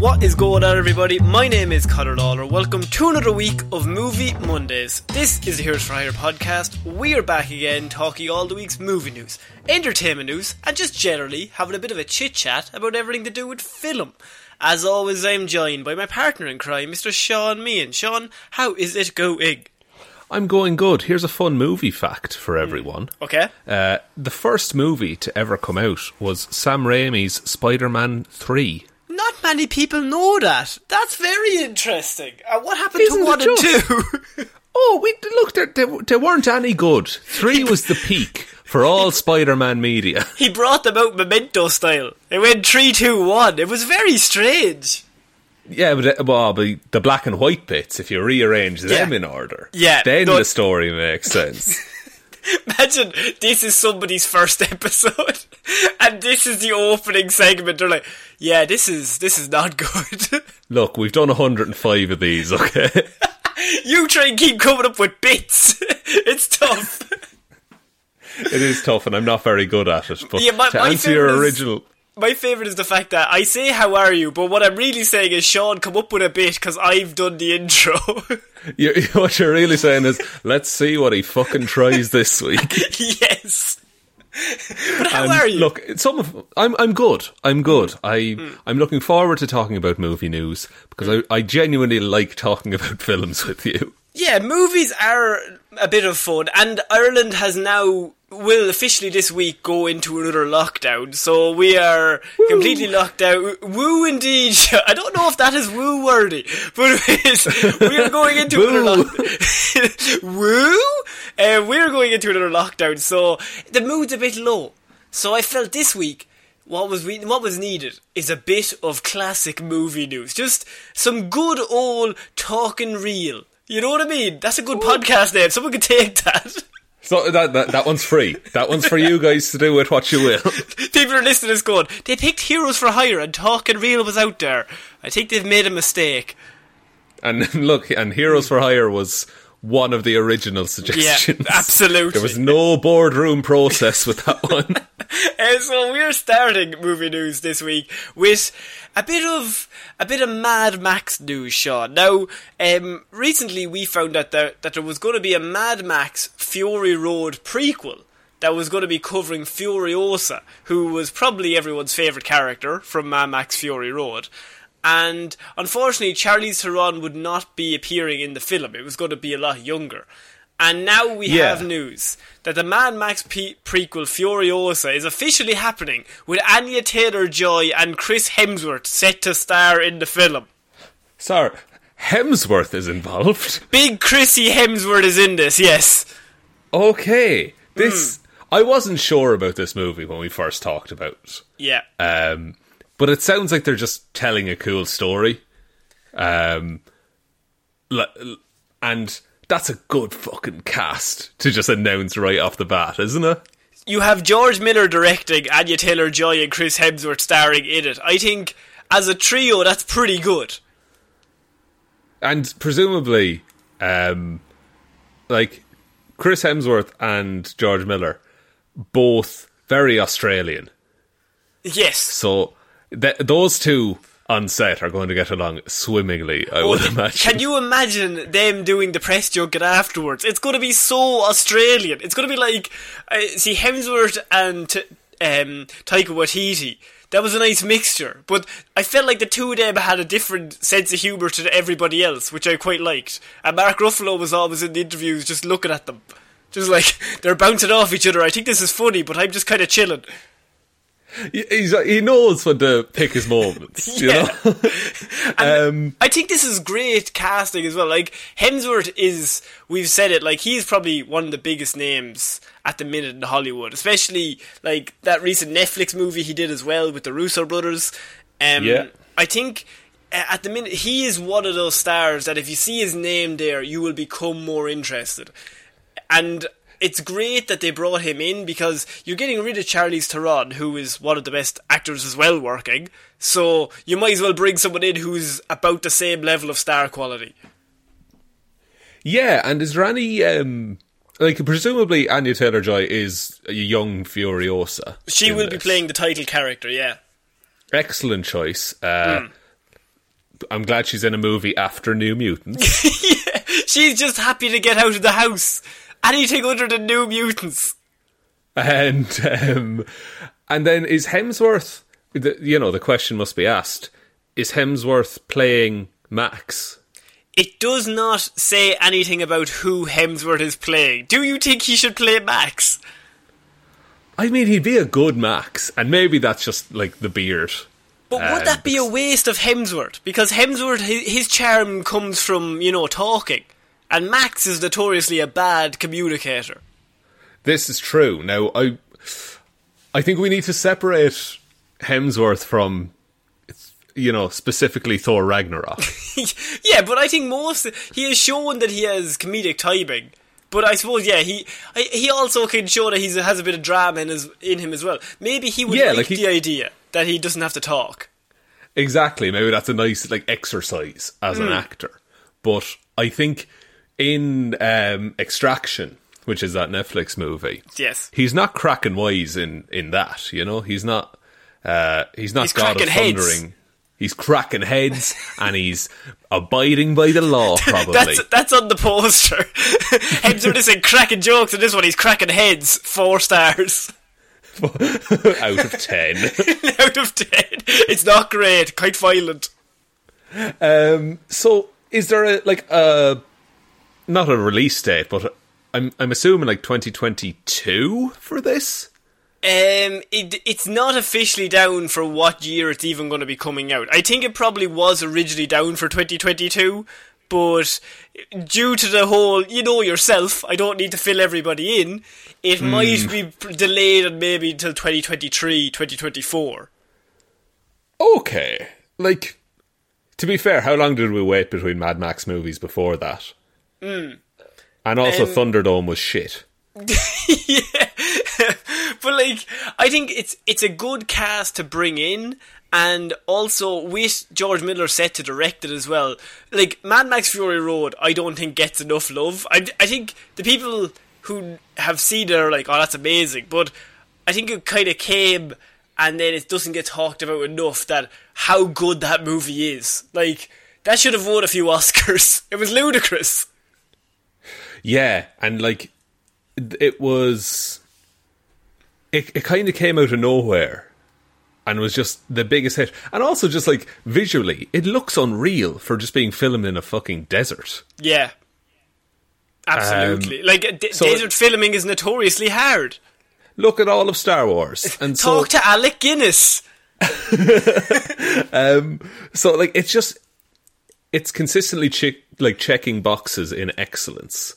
What is going on, everybody? My name is Conor Lawler. Welcome to another week of Movie Mondays. This is the Heroes for Hire podcast. We are back again talking all the week's movie news, entertainment news, and just generally having a bit of a chit chat about everything to do with film. As always, I'm joined by my partner in crime, Mr. Shaun Meighan. Shaun, how is it going? I'm going good. Here's a fun movie fact for everyone. Okay. Uh, the first movie to ever come out was Sam Raimi's Spider Man 3. Not many people know that. That's very interesting. Uh, what happened Isn't to one and two? Oh, we look, they, they, they weren't any good. 3 was the peak for all Spider Man media. he brought them out memento style. It went three, two, one. It was very strange. Yeah, but, uh, well, the black and white bits, if you rearrange them Yeah. in order, Yeah, then no- the story makes sense. Imagine this is somebody's first episode, and this is the opening segment. They're like, "Yeah, this is this is not good." Look, we've done 105 of these, okay? you try and keep coming up with bits. it's tough. it is tough, and I'm not very good at it. But Yeah, my- to my answer your is- original. My favorite is the fact that I say "How are you," but what I'm really saying is, "Shaun, come up with a bit because I've done the intro." You, what you're really saying is, let's see what he fucking tries this week. yes. But how And are you? Look, some of I'm I'm good. I'm good. I Hmm. I'm looking forward to talking about movie news because I, I genuinely like talking about films with you. Yeah, movies are a bit of fun, and Ireland has now will officially this week go into another lockdown. So we are completely locked out. Woo, indeed. I don't know if that is woo worthy, but we are going into another lockdown. woo. Uh, we are going into another lockdown, so the mood's a bit low. So I felt this week. What was we, what was needed is a bit of classic movie news, just some good old talking real. You know what I mean? That's a good podcast name. Someone could take that. So that, that that one's free. That one's for you guys to do with what you will. People are listening to this going, they picked Heroes for Hire and Talking Real was out there. I think they've made a mistake. And look, and Heroes for Hire was one of the original suggestions. Yeah, absolutely. There was no boardroom process with that one. Uh, so we're starting movie news this week with a bit of a bit of Mad Max news, Shaun. Now, um, recently we found out that that there was going to be a Mad Max Fury Road prequel, that was going to be covering Furiosa, who was probably everyone's favourite character from Mad Max Fury Road. And unfortunately, Charlize Theron would not be appearing in the film. It was going to be a lot younger. And now we Yeah. have news that the Mad Max P- prequel Furiosa is officially happening with Anya Taylor Joy and Chris Hemsworth set to star in the film. Sorry, Hemsworth is involved. Big Chrissy Hemsworth is in this, yes. Okay, this I wasn't sure about this movie when we first talked about. Yeah. Um, but it sounds like they're just telling a cool story. Um, and that's a good fucking cast to just announce right off the bat, isn't it? you have George Miller directing, Anya Taylor Joy and Chris Hemsworth starring in it. I think as a trio, that's pretty good. And presumably, um, like Chris Hemsworth and George Miller, both very Australian. Yes. So th- those two on set are going to get along swimmingly, I would imagine. Can you imagine them doing the press junket afterwards? It's going to be so Australian. It's going to be like, uh, see, Hemsworth and t- um, Taika Waititi. That was a nice mixture, but I felt like the two of them had a different sense of humour to everybody else, which I quite liked. And Mark Ruffalo was always in the interviews just looking at them. Just like, they're bouncing off each other. I think this is funny, but I'm just kind of chilling. He- He's, he knows when to pick his moments, you know? um, I think this is great casting as well. Like Hemsworth is, we've said it, like he's probably one of the biggest names at the minute in Hollywood, especially like that recent Netflix movie he did as well with the Russo brothers. Um, Yeah. I think at the minute he is one of those stars that if you see his name there, you will become more interested. And it's great that they brought him in because you're getting rid of Charlize Theron, who is one of the best actors as well working. So you might as well bring someone in who's about the same level of star quality. yeah, and is there any, um, like, presumably Anya Taylor Joy is a young Furiosa. She will be playing the title character, yeah. Excellent choice. Uh, Hmm. I'm glad she's in a movie after New Mutants. yeah, She's just happy to get out of the house. Anything other than New Mutants. and um, and then is Hemsworth? The, you know, the question must be asked: Is Hemsworth playing Max? It does not say anything about who Hemsworth is playing. Do you think he should play Max? I mean, he'd be a good Max, and maybe that's just like the beard. But would Um, that be a waste of Hemsworth? Because Hemsworth, his, his charm comes from, you know, talking. And Max is notoriously a bad communicator. This is true. Now, I I think we need to separate Hemsworth from, you know, specifically Thor Ragnarok. yeah, but I think most he has shown that he has comedic timing. But I suppose, yeah, he he also can show that he has a bit of drama in his in him as well. Maybe he would Yeah, like, like he- the idea that he doesn't have to talk. Exactly. Maybe that's a nice like exercise as Hmm. an actor. But I think in um, Extraction, which is that Netflix movie, Yes. he's not cracking wise in in that. You know, he's not. Uh, he's not He's God of cracking heads. Thundering. He's cracking heads and he's abiding by the law. Probably. That's that's on the poster. Hemsworth is saying cracking jokes, and this one he's cracking heads. Four stars out of ten. out of ten. It's not great. Quite violent. Um, so, is there a like a not a release date, but I'm I'm assuming like 2022 for this? Um, it, it's not officially down for what year it's even going to be coming out. I think it probably was originally down for 2022, but due to the whole, you know yourself, I don't need to fill everybody in, it might be delayed and maybe until 2023, 2024. Okay, like to be fair, how long did we wait between Mad Max movies before that? And also, Um, Thunderdome was shit. yeah. but like I think it's it's a good cast to bring in and also with George Miller set to direct it as well. Like Mad Max Fury Road I don't think gets enough love. I I think the people who have seen it are like oh that's amazing but I think it kind of came and then it doesn't get talked about enough that how good that movie is. Like that should have won a few Oscars. It was ludicrous. Yeah, and like it was it, it kind of came out of nowhere and was just the biggest hit. And also, just like visually, it looks unreal for just being filmed in a fucking desert. Yeah. Absolutely. Um, like, d- so- desert filming is notoriously hard. Look at all of Star Wars, and so Talk to Alec Guinness. so like it's just it's consistently check, like checking boxes in excellence.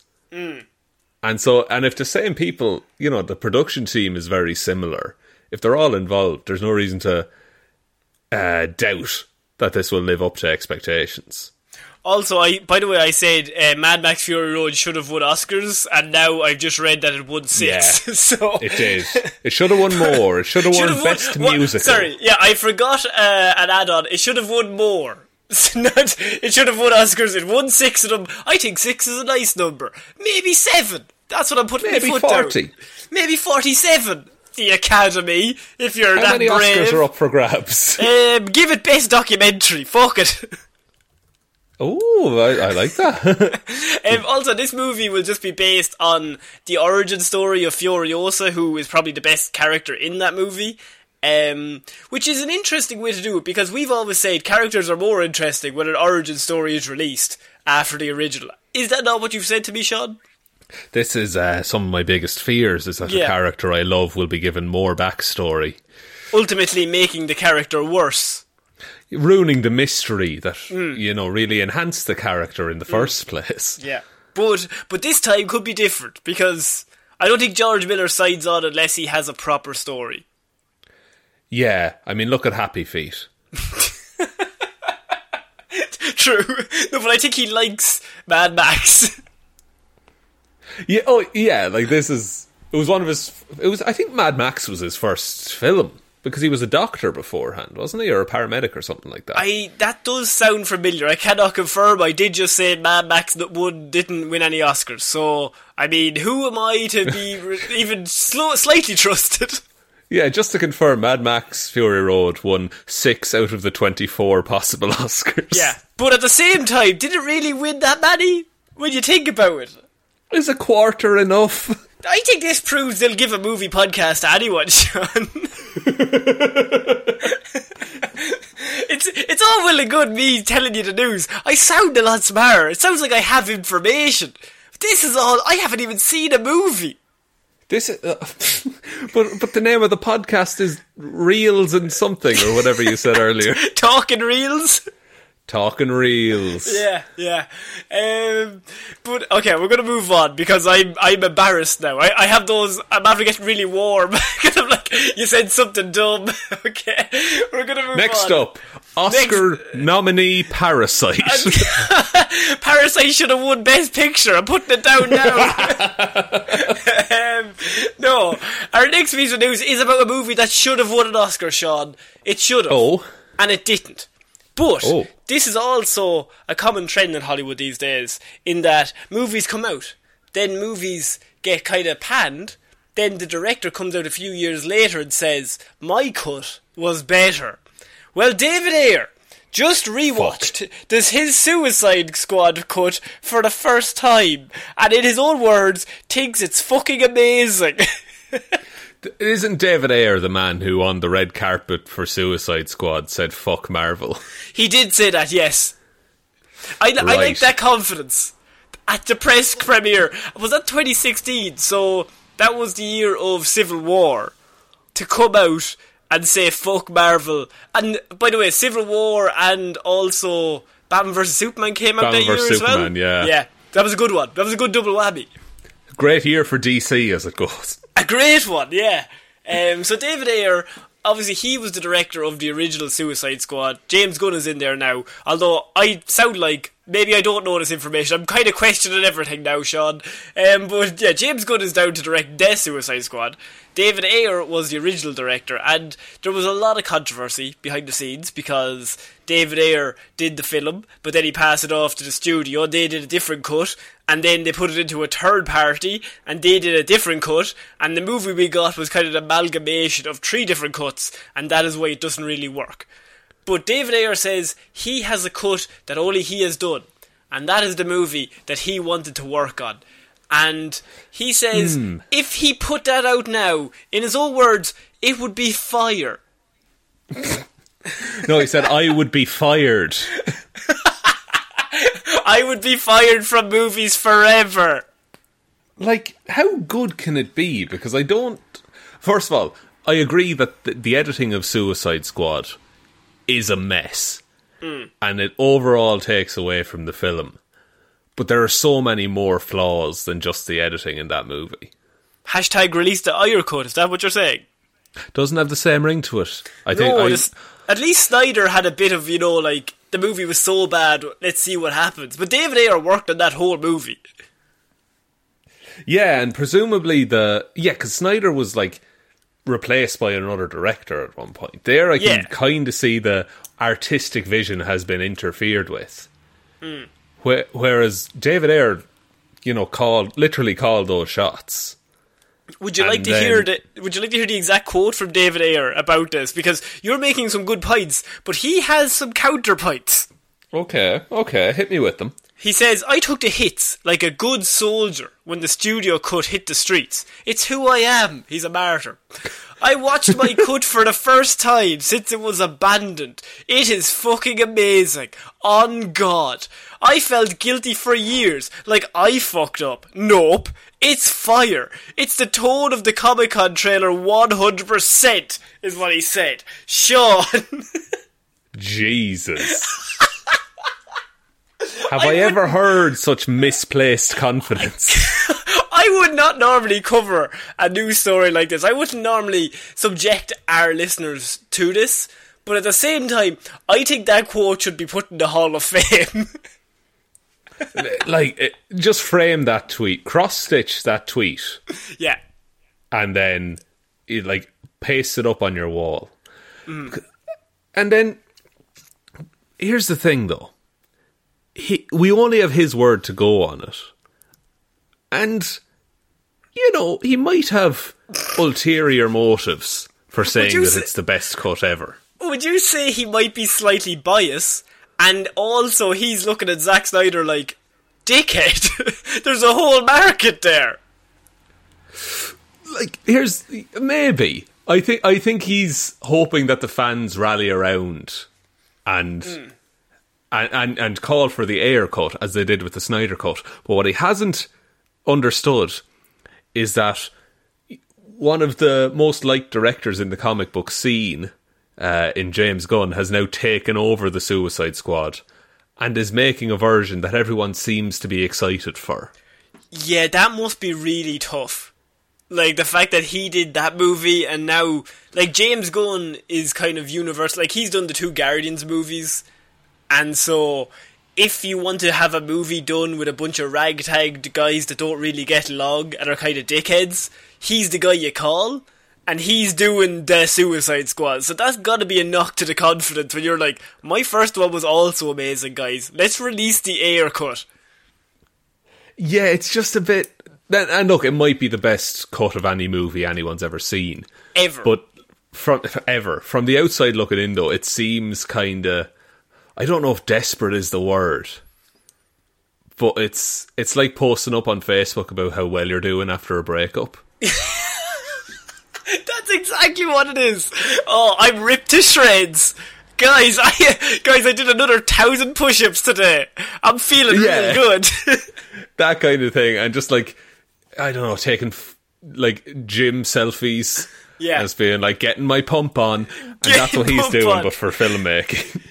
And so, and if the same people, you know, the production team is very similar. If they're all involved, there's no reason to uh, doubt that this will live up to expectations. Also, I by the way, I said uh, Mad Max Fury Road should have won Oscars, and now I've just read that it won six. Yeah, so It did. It should have won more. It should have won Should've best won- musical. Sorry, yeah, I forgot uh, an add-on. It should have won more. Not, it should have won Oscars. It won six of them. I think six is a nice number. Maybe seven. That's what I'm putting Maybe my foot 40. down. Maybe forty-seven. The Academy, if you're How that many brave. Oscars are up for grabs? Um, give it best documentary. Fuck it. Oh, I, I like that. Um, also, this movie will just be based on the origin story of Furiosa, who is probably the best character in that movie. Um, which is an interesting way to do it because we've always said characters are more interesting when an origin story is released after the original. Is that not what you've said to me, Shaun? this is uh, some of my biggest fears: is that Yeah. a character I love will be given more backstory. Ultimately, making the character worse. ruining the mystery that Hmm. you know really enhanced the character in the first place. Yeah. But but this time could be different because I don't think George Miller signs on unless he has a proper story. Yeah, I mean, look at Happy Feet. True. No, but I think he likes Mad Max. Yeah, oh yeah, like this is it was one of his. It was I think Mad Max was his first film because he was a doctor beforehand, wasn't he, or a paramedic or something like that. I that does sound familiar. I cannot confirm. I did just say Mad Max that won didn't win any Oscars. So I mean, who am I to be even slightly trusted? Yeah, just to confirm, Mad Max Fury Road won six out of the twenty-four possible Oscars. Yeah, but at the same time, did it really win that many? When you think about it, is a quarter enough? I think this proves they'll give a movie podcast to anyone, Shaun. it's it's all well and good me telling you the news. I sound a lot smarter. It sounds like I have information. This is all. I haven't even seen a movie. This, is, uh, but but the name of the podcast is Reels and something or whatever you said earlier. Talking reels. Talking reels. Yeah, yeah. Um, but okay, we're gonna move on because I'm I'm embarrassed now. I, I have those. I'm after getting really warm because I'm like, you said something dumb. okay, we're gonna move on. Next on. up, Oscar nominee Parasite. Parasite should have won Best Picture. I'm putting it down now. um, no, our next piece of news is about a movie that should have won an Oscar, Shaun. It should have. Oh. And it didn't. But Oh. this is also a common trend in Hollywood these days, in that movies come out, then movies get kind of panned, then the director comes out a few years later and says, My cut was better. Well, David Ayer just rewatched this his Suicide Squad cut for the first time, and in his own words, thinks it's fucking amazing. Isn't David Ayer the man who on the red carpet for Suicide Squad said "fuck Marvel"? he did say that, yes. I, I like that confidence. At the press premiere, was that 2016? So that was the year of Civil War. To come out and say fuck Marvel. And by the way, Civil War and also Batman vs Superman came out Batman that year as well. Superman, yeah. Yeah, that was a good one. That was a good double whammy. Great year for DC as it goes. A great one, yeah. Um, so David Ayer, obviously he was the director of the original Suicide Squad. James Gunn is in there now. Although I sound like maybe I don't know this information. I'm kind of questioning everything now, Shaun. Um, but yeah, James Gunn is down to direct the Suicide Squad. David Ayer was the original director, and there was a lot of controversy behind the scenes because David Ayer did the film, but then he passed it off to the studio. They did a different cut, and then they put it into a third party, and they did a different cut, and the movie we got was kind of an amalgamation of three different cuts, and that is why it doesn't really work. But David Ayer says he has a cut that only he has done, and that is the movie that he wanted to work on. and he says hmm. if he put that out now, in his own words, it would be fire. No, he said I would be fired. I would be fired from movies forever. Like, how good can it be? Because I don't. First of all, I agree that the, the editing of Suicide Squad is a mess, and it overall takes away from the film. But there are so many more flaws than just the editing in that movie. Hashtag release the Ayer cut. Is that what you're saying? Doesn't have the same ring to it. I think. I, this- at least Snyder had a bit of you know like the movie was so bad. Let's see what happens. But David Ayer worked on that whole movie. Yeah, and presumably the yeah, because Snyder was like replaced by another director at one point. There, I can Yeah. kind of see the artistic vision has been interfered with. Whe- whereas David Ayer, you know, called literally called those shots. Would you like to hear the Would you like to hear the exact quote from David Ayer about this? Because you're making some good points, but he has some counterpoints. Okay, okay, hit me with them. He says, I took the hits like a good soldier when the studio cut hit the streets. It's who I am. He's a martyr. I watched my cut for the first time since it was abandoned. It is fucking amazing. On God. I felt guilty for years, like I fucked up. Nope. It's fire. It's the tone of the Comic Con trailer 100%, is what he said. Shaun. Jesus. Have I ever heard such misplaced confidence? I would not normally cover a news story like this. I wouldn't normally subject our listeners to this. But at the same time, I think that quote should be put in the Hall of Fame. like, eh, just frame that tweet, cross stitch that tweet, yeah. and then you, like paste it up on your wall. Mm. And then here's the thing, though. He, we only have his word to go on it, and you know he might have ulterior motives for saying that say- it's the best cut ever. Would you say he might be slightly biased? And also, he's looking at Zack Snyder like, dickhead. There's a whole market there. like here's maybe I think I think he's hoping that the fans rally around and hmm. And, and and call for the Ayer cut as they did with the Snyder cut. But what he hasn't understood is that one of the most liked directors in the comic book scene uh, in James Gunn has now taken over the Suicide Squad and is making a version that everyone seems to be excited for. Yeah, that must be really tough. Like the fact that he did that movie and now like James Gunn is kind of universal like he's done the two Guardians movies and so if you want to have a movie done with a bunch of ragtag guys that don't really get along and are kind of dickheads, he's the guy you call and he's doing the Suicide Squad. So that's got to be a knock to the confidence when you're like, my first one was also amazing, guys. Let's release the Ayer cut. Yeah, it's just a bit. And and look, it might be the best cut of any movie anyone's ever seen, Ever. but from ever from the outside looking in, though, it seems kind of. I don't know if desperate is the word, but it's it's like posting up on Facebook about how well you're doing after a breakup. That's exactly what it is. Oh, I'm ripped to shreds. Guys, I guys, I did another thousand push-ups today. I'm feeling Yeah. real good. That kind of thing, and just like I don't know, taking f- like gym selfies. Yeah. as being like getting my pump on, and that's what he's doing, but for filmmaking.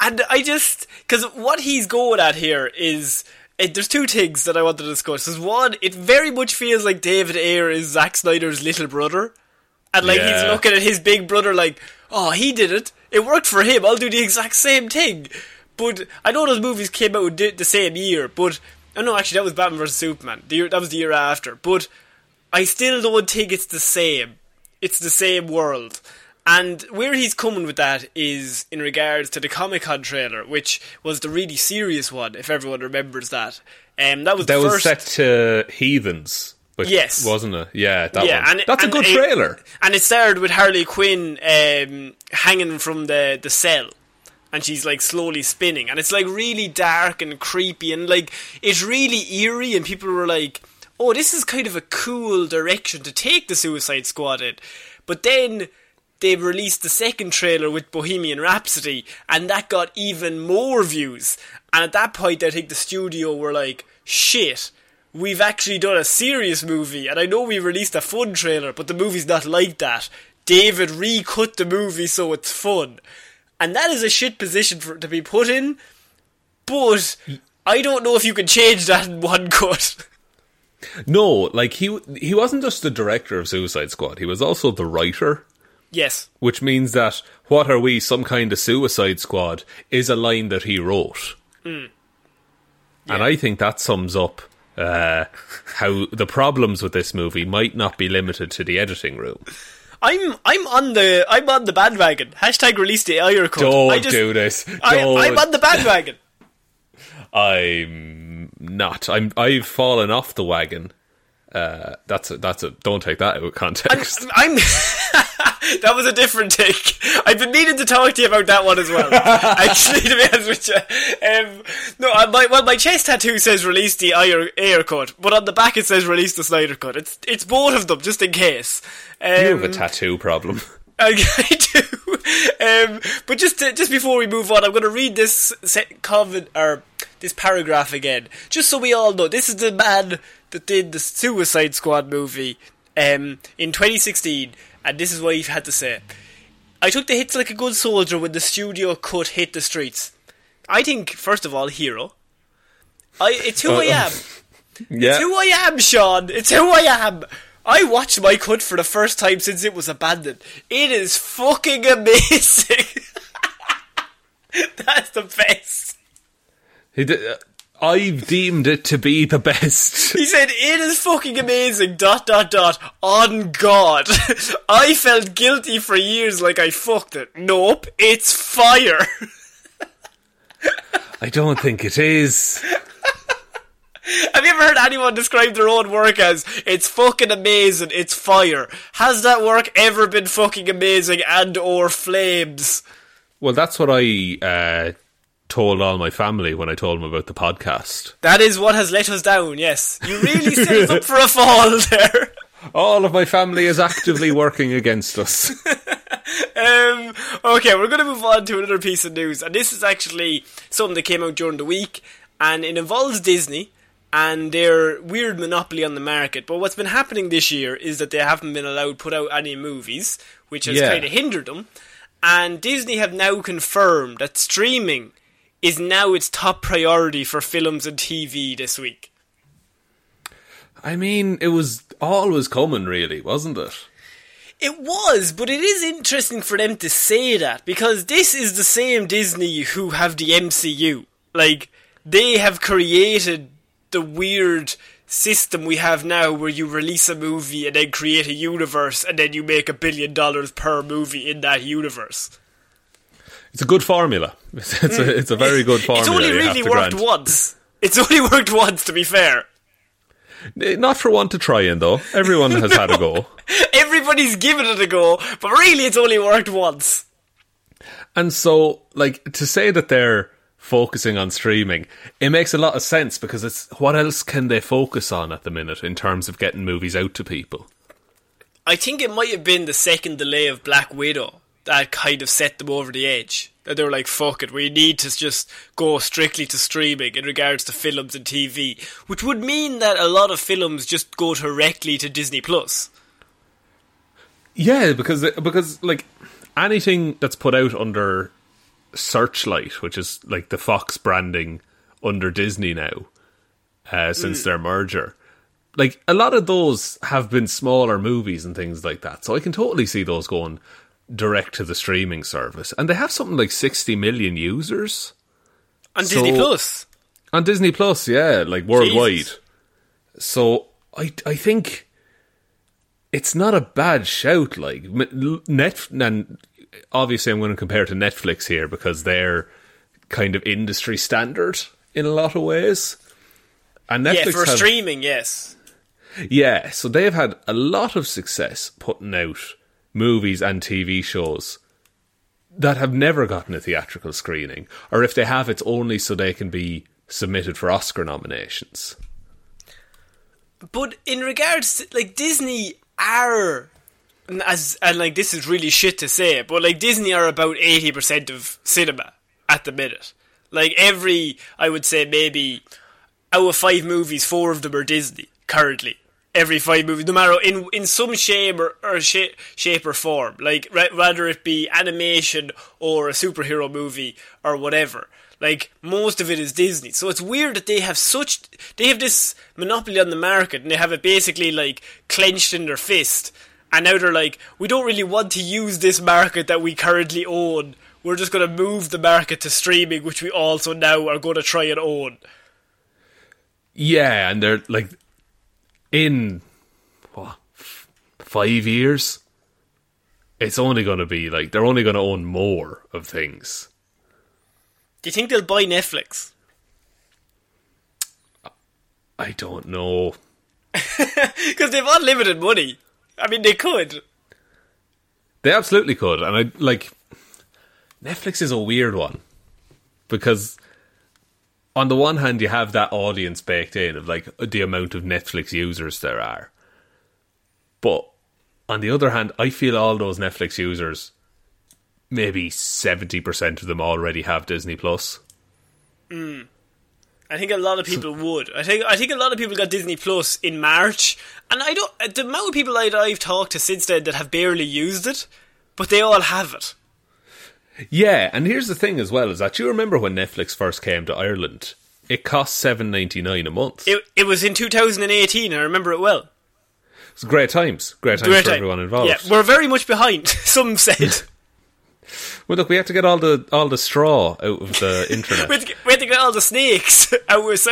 And I just because what he's going at here is. It, there's two things that I want to discuss. There's one, it very much feels like David Ayer is Zack Snyder's little brother. And like he's looking at his big brother like, oh, he did it. It worked for him. I'll do the exact same thing. But I know those movies came out the same year. But oh no, actually that was Batman vs Superman. The year, that was the year after. But I still don't think it's the same. It's the same world. And where he's coming with that is in regards to the Comic Con trailer, which was the really serious one, if everyone remembers that. Um, that was That the was first. set to Heathens. Which Yes. wasn't it? Yeah, that Yeah, one. and- That's and a good it- trailer. And it started with Harley Quinn um, hanging from the, the cell. And she's like slowly spinning. And it's like really dark and creepy. And like, it's really eerie. And people were like, oh, this is kind of a cool direction to take the Suicide Squad in. But then they released the second trailer with Bohemian Rhapsody, and that got even more views. And at that point, I think the studio were like, shit, we've actually done a serious movie, and I know we released a fun trailer, but the movie's not like that. David recut the movie so it's fun. And that is a shit position for it to be put in, but I don't know if you can change that in one cut. No, like he he wasn't just the director of Suicide Squad. He was also the writer, yes. which means that "What are we? Some kind of Suicide Squad?" is a line that he wrote, and I think that sums up uh, how the problems with this movie might not be limited to the editing room. I'm I'm on the I'm on the bandwagon. Hashtag release the Ayer cut. Don't I just, do this. I, Don't. I'm on the bandwagon. I'm not. I'm. I've fallen off the wagon. Uh, that's a. That's a. Don't take that out of context. I'm. that was a different take. I've been meaning to talk to you about that one as well. Actually, to be honest with you, um, no, my well, my chest tattoo says release the Ayer cut, but on the back it says release the Snyder cut. It's it's both of them, just in case. Um, you have a tattoo problem. I, I do. Um, but just to, just before we move on, I'm going to read this set comment or this paragraph again, just so we all know. This is the man that did the Suicide Squad movie um, in 2016, and this is what he had to say. I took the hits like a good soldier when the studio cut hit the streets. I think, first of all, hero. I, it's who I am. Yeah. It's who I am, Shaun. It's who I am. I watched my cut for the first time since it was abandoned. It is fucking amazing. That's the best. He did, uh, I've deemed it to be the best. He said, it is fucking amazing, dot dot dot, on God. I felt guilty for years like I fucked it. Nope, it's fire. I don't think it is. Have you ever heard anyone describe their own work as, it's fucking amazing, it's fire? Has that work ever been fucking amazing and or flames? Well, that's what I uh, told all my family when I told them about the podcast. That is what has let us down, yes. You really set us up for a fall there. All of my family is actively working against us. Um, okay, we're going to move on to another piece of news, and this is actually something that came out during the week, and it involves Disney and their weird monopoly on the market. But what's been happening this year is that they haven't been allowed to put out any movies, which has Yeah. kind of hindered them. And Disney have now confirmed that streaming is now its top priority for films and TV this week. I mean, it was always coming, really, wasn't it? It was, but it is interesting for them to say that because this is the same Disney who have the MCU. Like, they have created the weird system we have now where you release a movie and then create a universe and then you make a billion dollars per movie in that universe. It's a good formula. It's, it's, a, it's a very good formula. it's only really worked grant. once. It's only worked once, to be fair. Not for one to try in, though. Everyone has had a go. Everybody's given it a go, but really it's only worked once. And so, like, to say that they're focusing on streaming, it makes a lot of sense because it's what else can they focus on at the minute in terms of getting movies out to people? I think it might have been the second delay of Black Widow that kind of set them over the edge. That they were like, fuck it, we need to just go strictly to streaming in regards to films and TV, which would mean that a lot of films just go directly to Disney Plus. Yeah, because because like anything that's put out under Searchlight, which is like the Fox branding under Disney now, uh, since their merger. Like a lot of those have been smaller movies and things like that, so I can totally see those going direct to the streaming service, and they have something like sixty million users On So- Disney Plus. on Disney Plus. Yeah, like worldwide. Jesus. So I I think it's not a bad shout. Like net and obviously I'm going to compare to Netflix here because they're kind of industry standard in a lot of ways. And Netflix yeah, for have- streaming, yes. yeah, so they've had a lot of success putting out movies and TV shows that have never gotten a theatrical screening, or if they have, it's only so they can be submitted for Oscar nominations. But in regards to like Disney are as and like this is really shit to say, but like Disney are about eighty percent of cinema at the minute. Like every, I would say maybe out of five movies, four of them are Disney currently. Every five movies, no matter in in some shape or, or shape, shape or form, like ra- rather it be animation or a superhero movie or whatever. Like most of it is Disney, so it's weird that they have such they have this monopoly on the market and they have it basically like clenched in their fist. And now they're like, we don't really want to use this market that we currently own. We're just going to move the market to streaming, which we also now are going to try and own. Yeah, and they're like in what f- five years. It's only going to be like they're only going to own more of things. Do you think they'll buy Netflix? I don't know. Because they've unlimited money. I mean, they could. They absolutely could, and I like Netflix is a weird one because on the one hand you have that audience baked in of like the amount of Netflix users there are, but on the other hand, I feel all those Netflix users, maybe seventy percent of them already have Disney Plus. Hmm. I think a lot of people would. I think I think a lot of people got Disney Plus in March, and I don't. The amount of people that I've talked to since then that have barely used it, but they all have it. Yeah, and here's the thing as well is that you remember when Netflix first came to Ireland, it cost seven ninety nine a month. It it was in 2018. I remember it well. It's great times, great times Great for time. everyone involved. Yeah, we're very much behind. Some said. Well, look, we have to get all the all the straw out of the internet. we, had to get, we had to get all the snakes out with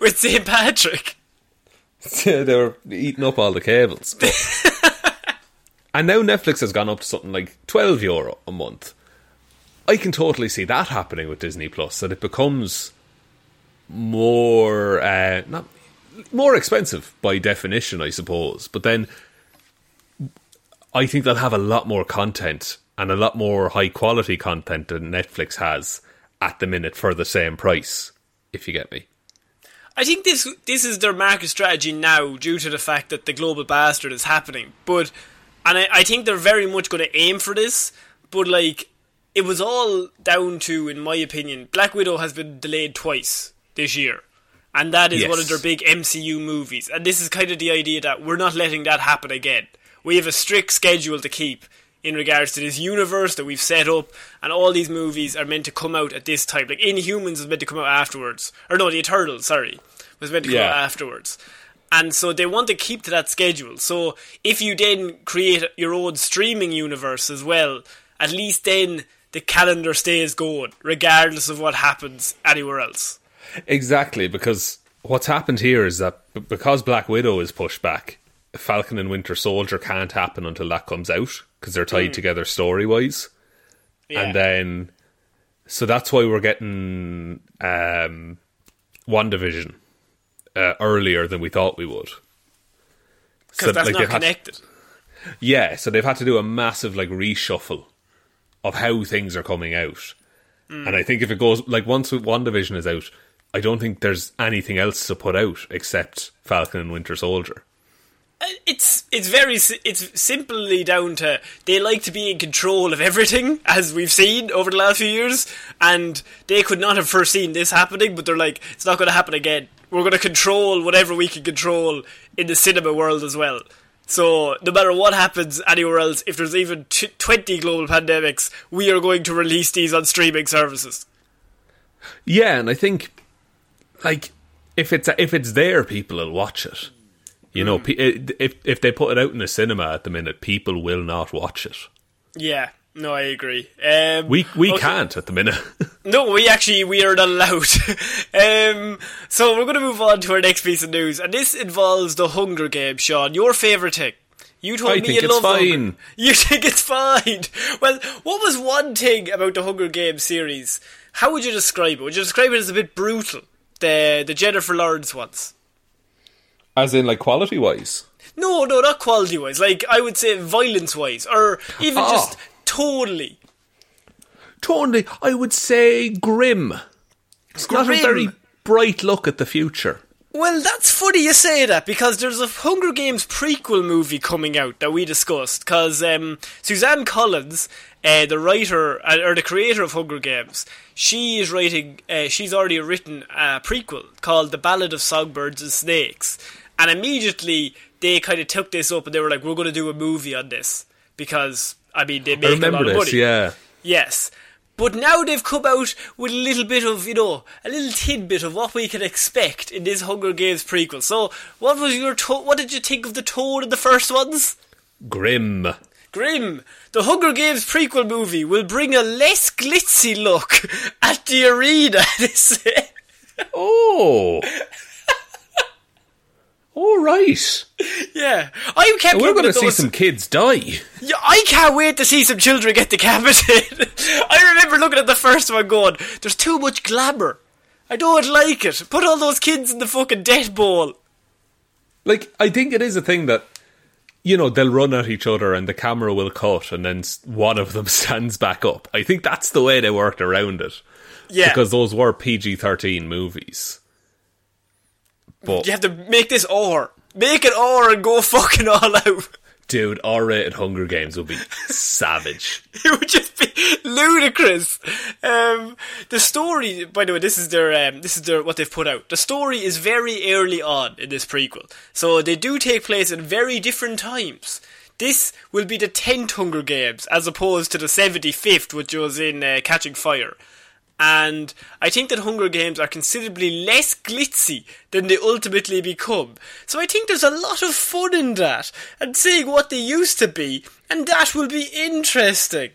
with St Patrick. Yeah, they were eating up all the cables. And now Netflix has gone up to something like twelve euro a month. I can totally see that happening with Disney Plus. That it becomes more uh, not more expensive by definition, I suppose. But then I think they'll have a lot more content and a lot more high quality content than Netflix has at the minute for the same price. If you get me. I think this this is their market strategy now, due to the fact that the global bastard is happening. But and I, I think they're very much going to aim for this. But like, it was all down to, in my opinion, Black Widow has been delayed twice this year, and that is Yes. one of their big MCU movies. And this is kind of the idea that we're not letting that happen again. We have a strict schedule to keep in regards to this universe that we've set up, and all these movies are meant to come out at this time. Like Inhumans is meant to come out afterwards, or no, the Eternals, sorry, was meant to come Yeah. out afterwards. And so they want to keep to that schedule. So if you then create your own streaming universe as well, at least then the calendar stays going, regardless of what happens anywhere else. Exactly, because what's happened here is that b- because Black Widow is pushed back, Falcon and Winter Soldier can't happen until that comes out because they're tied together story wise. Yeah. And then, so that's why we're getting um, WandaVision uh, earlier than we thought we would. because So, that's like, not connected. Yeah, so they've had to do a massive like reshuffle of how things are coming out. And I think if it goes like once WandaVision is out, I don't think there's anything else to put out except Falcon and Winter Soldier. Uh, It's it's very it's simply down to they like to be in control of everything, as we've seen over the last few years, and they could not have foreseen this happening. But they're like, it's not going to happen again. We're going to control whatever we can control in the cinema world as well. So no matter what happens anywhere else, if there's even t- twenty global pandemics, we are going to release these on streaming services. Yeah, and I think like if it's if it's there, people will watch it. You know, mm. pe- if if they put it out in the cinema at the minute, people will not watch it. Yeah, no, I agree. Um, We we okay. can't at the minute. No, we actually we are not allowed. um, so we're going to move on to our next piece of news, and this involves the Hunger Games. Shaun, your favorite thing. You told I me think you it's love fine. Hunger. You think it's fine? Well, what was one thing about the Hunger Games series? How would you describe it? Would you describe it as a bit brutal? The the Jennifer Lawrence ones. As in, like quality wise. No, no, not quality wise. Like I would say violence wise, or even Oh. just totally. Totally, I would say grim. It's not a very bright look at the future. Well, that's funny you say that because there's a Hunger Games prequel movie coming out that we discussed. Because um, Suzanne Collins, uh, the writer uh, or the creator of Hunger Games, she is writing. Uh, she's already written a prequel called "The Ballad of Songbirds and Snakes," and immediately they kind of took this up and they were like, "We're going to do a movie on this," because I mean they make a lot remember of this, money. yeah. Yes. But now they've come out with a little bit of, you know, a little tidbit of what we can expect in this Hunger Games prequel. So, what was your to- what did you think of the tone in the first ones? Grim. Grim. The Hunger Games prequel movie will bring a less glitzy look at the arena. They say. Oh. All right. Yeah, I kept. We're going to see those- some kids die. Yeah, I can't wait to see some children get decapitated. I remember looking at the first one going, there's too much glamour. I don't like it. Put all those kids in the fucking death bowl. Like, I think it is a thing that, you know, they'll run at each other and the camera will cut and then one of them stands back up. I think that's the way they worked around it. Yeah. Because those were PG 13 movies. But, You have to make this R. Make it R and go fucking all out. dude, R rated Hunger Games would be savage. It would just be ludicrous. Um, the story, by the way, this is their um, this is their what they've put out. The story is very early on in this prequel, so they do take place at very different times. This will be the tenth Hunger Games as opposed to the seventy fifth, which was in uh, Catching Fire. And I think that Hunger Games are considerably less glitzy than they ultimately become. So I think there's a lot of fun in that, and seeing what they used to be, and that will be interesting.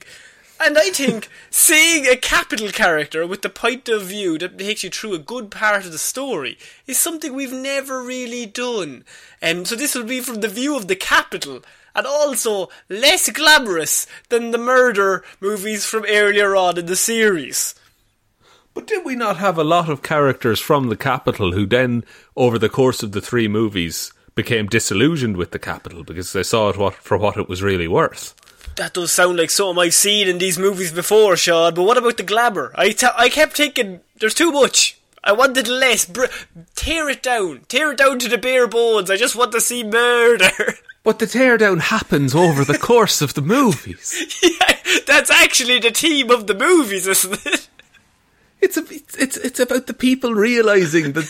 And I think seeing a capital character with the point of view that takes you through a good part of the story is something we've never really done. Um, so this will be from the view of the capital, and also less glamorous than the murder movies from earlier on in the series. But did we not have a lot of characters from the capital who then, over the course of the three movies, became disillusioned with the capital because they saw it what, for what it was really worth? That does sound like something I've seen in these movies before, Shaun. But what about the glamour? I t- I kept thinking there's too much. I wanted less. Br- tear it down. Tear it down to the bare bones. I just want to see murder. But the teardown happens over the course of the movies. yeah, that's actually the theme of the movies, isn't it? It's a, it's, it's about the people realizing that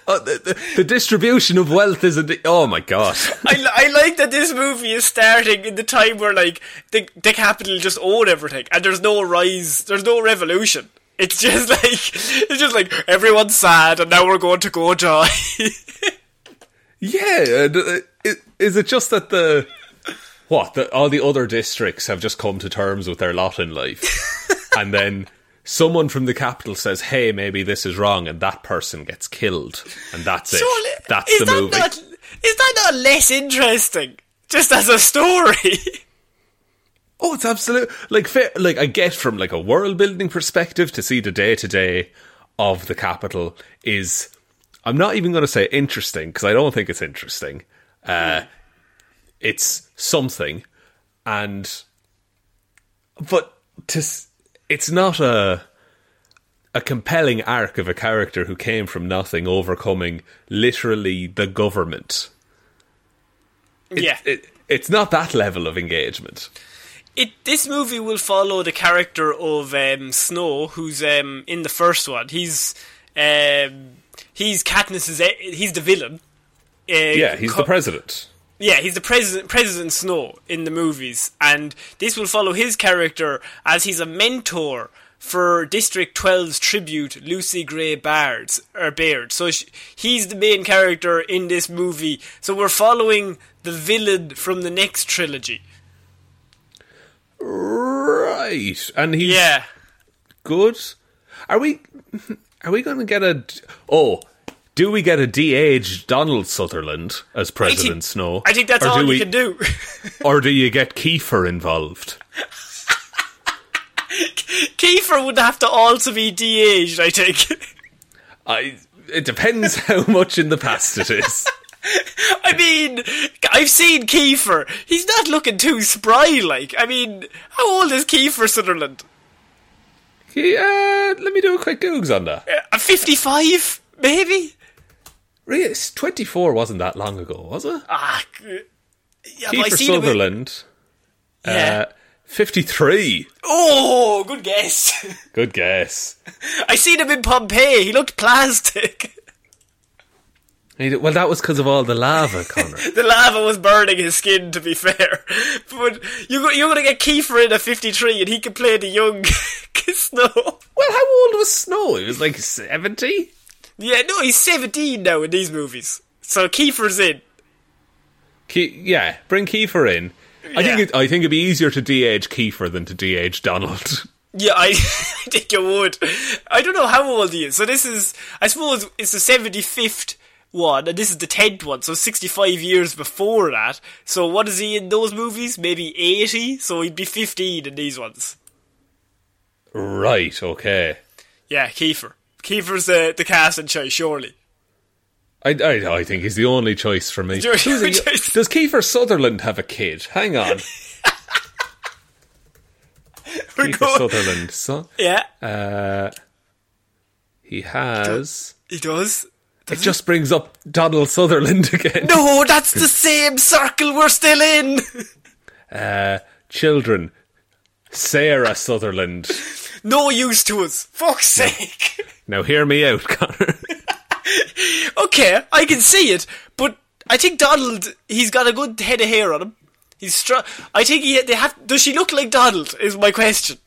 uh, the, the, the distribution of wealth isn't. Oh my god! I, I like that this movie is starting in the time where like the the capital just own everything and there's no rise, there's no revolution. It's just like it's just like everyone's sad and now we're going to go die. Yeah, and, uh, is it just that the what that all the other districts have just come to terms with their lot in life, and then someone from the capital says, "Hey, maybe this is wrong," and that person gets killed, and that's it. Surely- That's is the that movie. Not, is that not less interesting? Just as a story. Oh, it's absolute like fair, like I get from like a world building perspective to see the day to day of the capital is I'm not even going to say interesting because I don't think it's interesting. Uh, it's something, and but to it's not a a compelling arc of a character who came from nothing, overcoming literally the government. It- yeah. it, it's not that level of engagement. It this movie will follow the character of um, Snow, who's um, in the first one. He's um, he's Katniss's he's the villain. Uh, Yeah, he's co- the president. Yeah, he's the president, President Snow in the movies, and this will follow his character as he's a mentor for District 12's tribute, Lucy Gray Bairds or Baird. So sh- he's the main character in this movie. So we're following the villain from the next trilogy. Right, and he's Yeah, good. Are we? Are we going to get a? Oh, do we get a de-aged Donald Sutherland as I President think, Snow? I think that's all do you we- can do. or do you get Kiefer involved? Kiefer would have to also be de-aged, I think. I. It depends how much in the past it is. I mean, I've seen Kiefer. He's not looking too spry, like. I mean, how old is Kiefer Sutherland? Yeah, let me do a quick googs on that. Uh, 55, maybe? Really, 24 wasn't that long ago, was it? Ah, yeah, Kiefer seen him in- Sutherland, Yeah. uh, 53. Oh, good guess. Good guess. I seen him in Pompeii. He looked plastic. He- Well, that was because of all the lava, Connor. The lava was burning his skin, to be fair. But you, you're going to get Kiefer in at 53 and he can play the young Snow. well, how old was Snow? He was like 70? Yeah, no, he's 17 now in these movies. So Kiefer's in. Ke- yeah, bring Kiefer in. I think it, I think it'd be easier to de-age Kiefer than to de-age Donald. Yeah, I, I think you would. I don't know how old he is. So this is, I suppose, it's the 75th one, and this is the 10th one, so 65 years before that. So what is he in those movies? Maybe 80? So he'd be 15 in these ones. right, okay. Yeah, Kiefer. Kiefer's the, the casting choice, surely. I, I, I think he's the only choice for me. Your- Who's your the- choice. does Kiefer Sutherland have a kid? Hang on. Kiefer going- Sutherland, son. Yeah, Uh, he has. he does. It just brings up Donald Sutherland again. No, that's the same circle we're still in. Uh, children. Sarah Sutherland. No use to us. Fuck's sake. Now hear me out, Connor. Okay, I can see it, but I think Donald, he's got a good head of hair on him. He's strong. I think he, they have. Does she look like Donald? Is my question.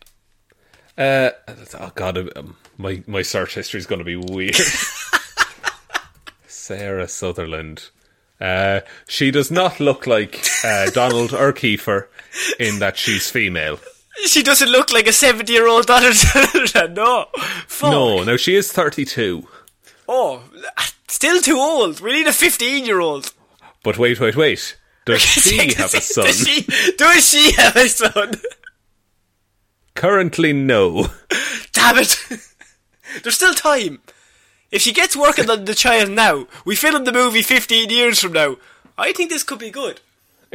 Uh, oh god, um, my my search history is going to be weird. Sarah Sutherland. Uh, she does not look like uh, Donald or Kiefer in that she's female. She doesn't look like a seventy-year-old daughter. no, fuck. No, now she is thirty-two. Oh, still too old. We need a fifteen-year-old. But wait, wait, wait. Does she have a son? Does she, does she have a son? Currently, no. Damn it! There's still time. If she gets working on the child now, we film the movie 15 years from now. I think this could be good.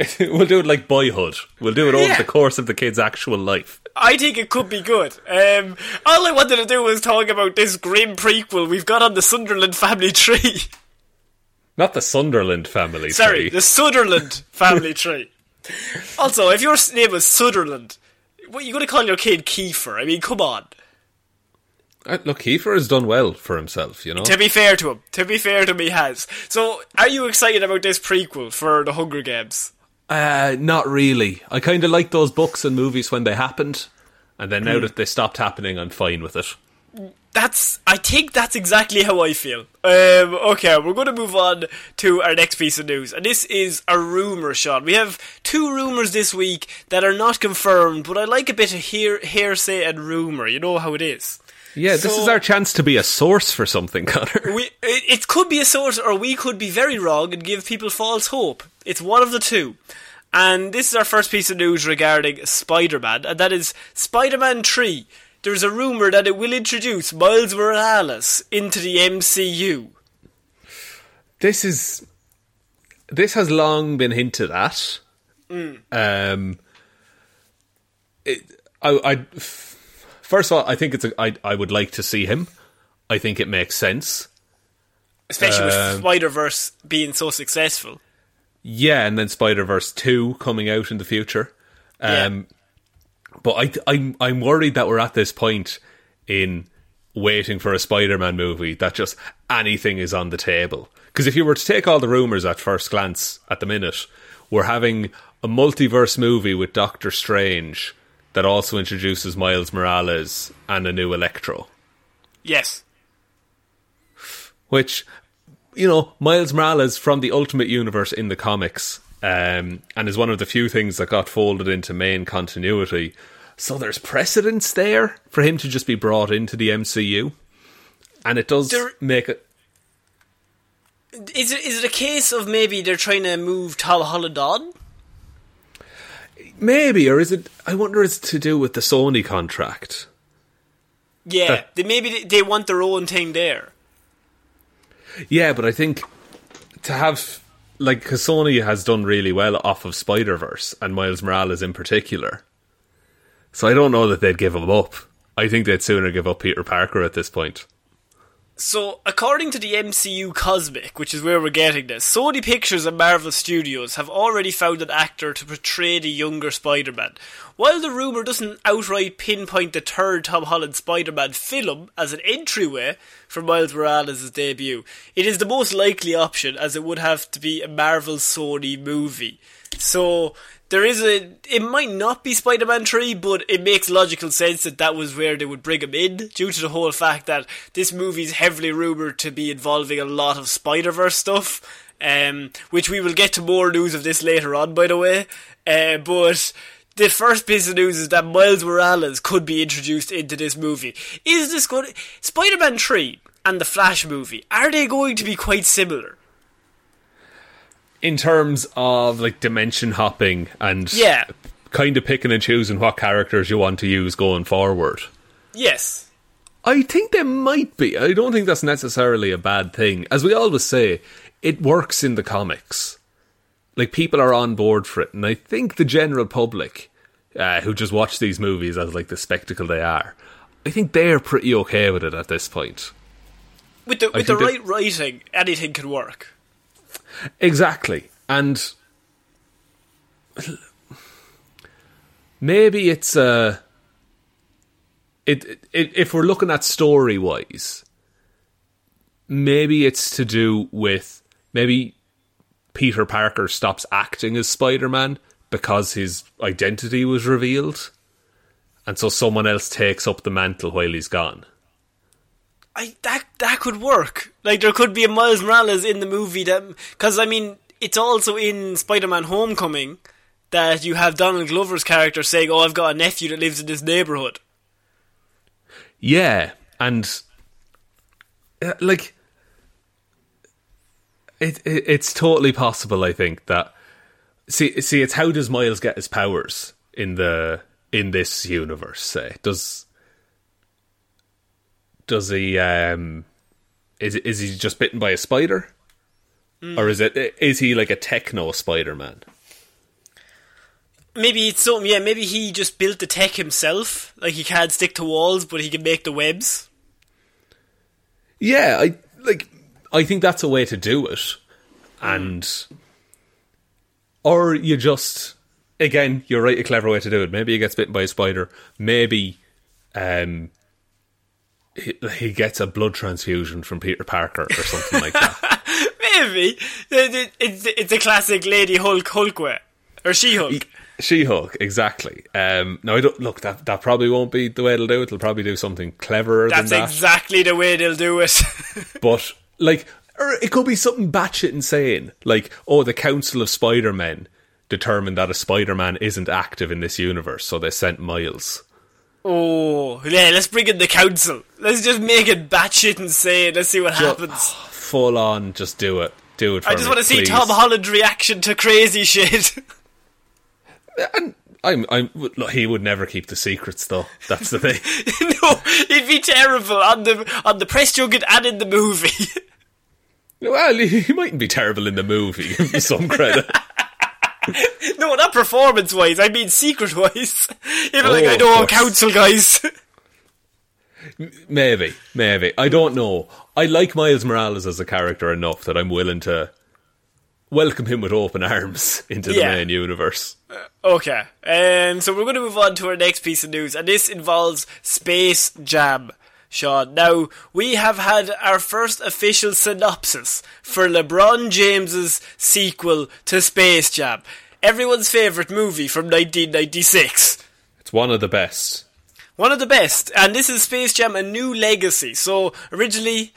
we'll do it like Boyhood. We'll do it over Yeah. the course of the kid's actual life. I think it could be good. Um, all I wanted to do was talk about this grim prequel we've got on the Sunderland family tree. Not the Sunderland family. Sorry, tree. the Sutherland family tree. Also, if your name was Sutherland, what you going to call your kid Kiefer? I mean, come on. Uh, look, Kiefer has done well for himself, you know. To be fair to him, to be fair to him, he has. So, are you excited about this prequel for the Hunger Games? Uh, not really. I kind of like those books and movies when they happened, and then now that they stopped happening, I'm fine with it. That's. I think that's exactly how I feel. Um, okay, we're going to move on to our next piece of news, and this is a rumor, Shaun. We have two rumors this week that are not confirmed, but I like a bit of hear, hearsay and rumor. You know how it is. Yeah, this is our chance to be a source for something, Connor. We, it, it could be a source, or we could be very wrong and give people false hope. It's one of the two. And this is our first piece of news regarding Spider Man, and that is Spider Man 3. There's a rumour that it will introduce Miles Morales into the MCU. This is this has long been hinted at. Um, it, I, I first of all, I think it's a, I, I would like to see him. I think it makes sense. Especially with Um, Spider Verse being so successful. Yeah, and then Spider Verse two coming out in the future. Um, But I, I'm I'm worried that we're at this point in waiting for a Spider-Man movie that just anything is on the table. Because if you were to take all the rumors at first glance at the minute, we're having a multiverse movie with Doctor Strange that also introduces Miles Morales and a new Electro. Yes. which you know Miles Morales from the Ultimate Universe in the comics, um, and is one of the few things that got folded into main continuity. So there's precedence there for him to just be brought into the MCU, and it does There- make it. Is it, is it a case of maybe they're trying to move Tom Holland on? Maybe, or is it? I wonder. Is it to do with the Sony contract? Yeah, That- they, maybe they, they want their own thing there. Yeah, but I think to have like 'cause Sony has done really well off of Spider Verse and Miles Morales in particular. So I don't know that they'd give him up. I think they'd sooner give up Peter Parker at this point. So, according to the MCU Cosmic, which is where we're getting this, Sony Pictures and Marvel Studios have already found an actor to portray the younger Spider Man. While the rumour doesn't outright pinpoint the third Tom Holland Spider Man film as an entryway for Miles Morales' debut, it is the most likely option as it would have to be a Marvel Sony movie. So, there is a it might not be Spider-Man 3 but it makes logical sense that that was where they would bring him in due to the whole fact that this movie is heavily rumored to be involving a lot of Spider-Verse stuff um, which we will get to more news of this later on by the way. Uh, but the first piece of news is that Miles Morales could be introduced into this movie. Is this going Spider-Man 3 and the Flash movie are they going to be quite similar in terms of like dimension hopping and yeah kind of picking and choosing what characters you want to use going forward. Yes. I think there might be. I don't think that's necessarily a bad thing. As we always say, it works in the comics. Like people are on board for it, and I think the general public uh, who just watch these movies as like the spectacle they are, I think they're pretty okay with it at this point. With the with the right writing, anything can work. Exactly. And maybe it's uh it, it if we're looking at story wise maybe it's to do with maybe Peter Parker stops acting as Spider-Man because his identity was revealed and so someone else takes up the mantle while he's gone I that that could work. Like there could be a Miles Morales in the movie that because I mean it's also in Spider-Man: Homecoming that you have Donald Glover's character saying, "Oh, I've got a nephew that lives in this neighborhood." Yeah, and uh, like it, it it's totally possible. I think that see see it's how does Miles get his powers in the in this universe? Say does does he um is is he just bitten by a spider? Mm. Or is it is he like a techno Spider Man? Maybe it's something. Yeah, maybe he just built the tech himself. Like he can't stick to walls, but he can make the webs. Yeah, I like. I think that's a way to do it, and or you just again, you're right. A clever way to do it. Maybe he gets bitten by a spider. Maybe um, he, he gets a blood transfusion from Peter Parker or something like that. Maybe it's it's a classic Lady Hulk Hulk way or She Hulk. She Hulk, exactly. Um, no, I don't look. That that probably won't be the way they'll do it. They'll probably do something cleverer. That's than that. exactly the way they'll do it. but like, or it could be something batshit insane, like oh, the Council of Spider Men determined that a Spider Man isn't active in this universe, so they sent Miles. Oh, yeah, let's bring in the council. Let's just make it batshit insane. Let's see what just, happens. Full on, just do it. Do it I just want to see Tom Holland's reaction to crazy shit. and I'm, I'm, look, he would never keep the secrets, though. That's the thing. no, he'd be terrible on the on the press junket and in the movie. well, he mightn't be terrible in the movie. Give me some credit. No, not performance wise. I mean secret wise. Even oh, like I know council guys. maybe, maybe. I don't know. I like Miles Morales as a character enough that I'm willing to welcome him with open arms into yeah. the main universe. Uh, okay, um, so we're going to move on to our next piece of news, and this involves Space Jam. Shaun. Now, we have had our first official synopsis for LeBron James's sequel to Space Jam. Everyone's favourite movie from 1996. It's one of the best. One of the best. And this is Space Jam A New Legacy. So, originally,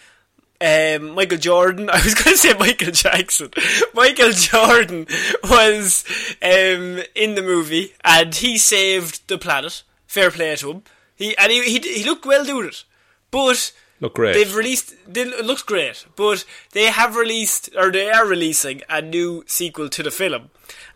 um, Michael Jordan. I was going to say Michael Jackson. Michael Jordan was um, in the movie, and he saved the planet. Fair play to him. He and he he, he looked well doing it. But look great. They've released. They, looks great, but they have released or they are releasing a new sequel to the film.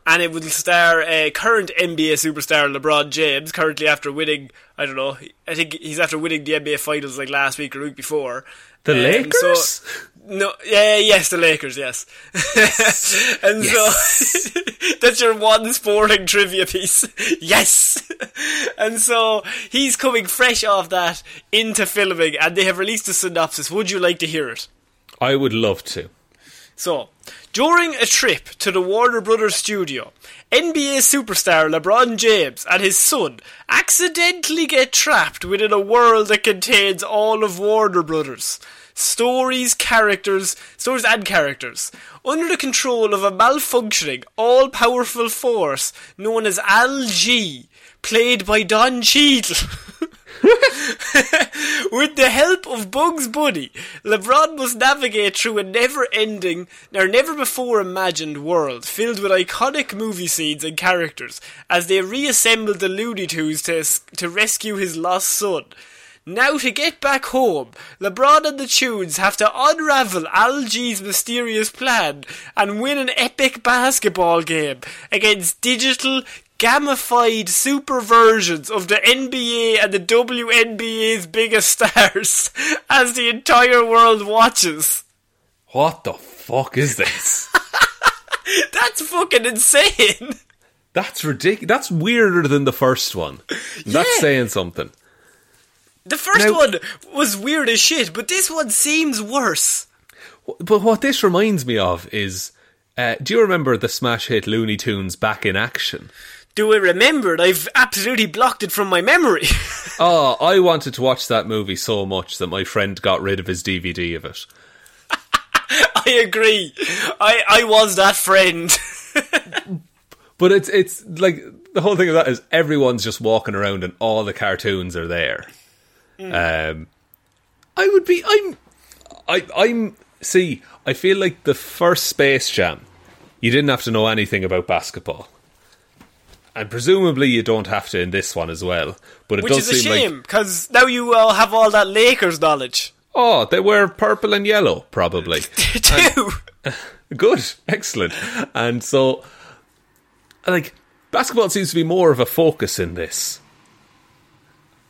and it will star uh, current NBA superstar LeBron James, currently after winning, I don't know, I think he's after winning the NBA Finals like last week or week before. The Um, Lakers? So, no, yeah, yes, the Lakers, yes. and so that's your one sporting trivia piece. yes. and so he's coming fresh off that into filming, and they have released a synopsis. Would you like to hear it? I would love to. So, during a trip to the Warner Brothers studio, NBA superstar LeBron James and his son accidentally get trapped within a world that contains all of Warner Brothers. Stories, characters, stories and characters. Under the control of a malfunctioning, all powerful force known as Al G, played by Don Cheadle. With the help of Bugs Bunny, LeBron must navigate through a never-ending, or never-before-imagined world filled with iconic movie scenes and characters as they reassemble the Looney Tunes to, to rescue his lost son. Now to get back home, LeBron and the Tunes have to unravel Al G's mysterious plan and win an epic basketball game against digital, gamified super versions of the NBA and the WNBA's biggest stars as the entire world watches. What the fuck is this? That's fucking insane! That's ridiculous. That's weirder than the first one. That's Yeah. saying something. The first Now- one was weird as shit, but this one seems worse. But what this reminds me of is uh, do you remember the smash hit Looney Tunes back in action? Do I remember it? I've absolutely blocked it from my memory. Oh, I wanted to watch that movie so much that my friend got rid of his DVD of it. I agree. I, I was that friend. But it's it's like the whole thing of that is everyone's just walking around and all the cartoons are there. Um, I would be I'm I I'm see I feel like the first Space Jam you didn't have to know anything about basketball. And presumably you don't have to in this one as well. But it Which does is a seem shame, like because now you all have all that Lakers knowledge. oh, they wear purple and yellow probably. Too. Good, excellent. And so, like, basketball seems to be more of a focus in this.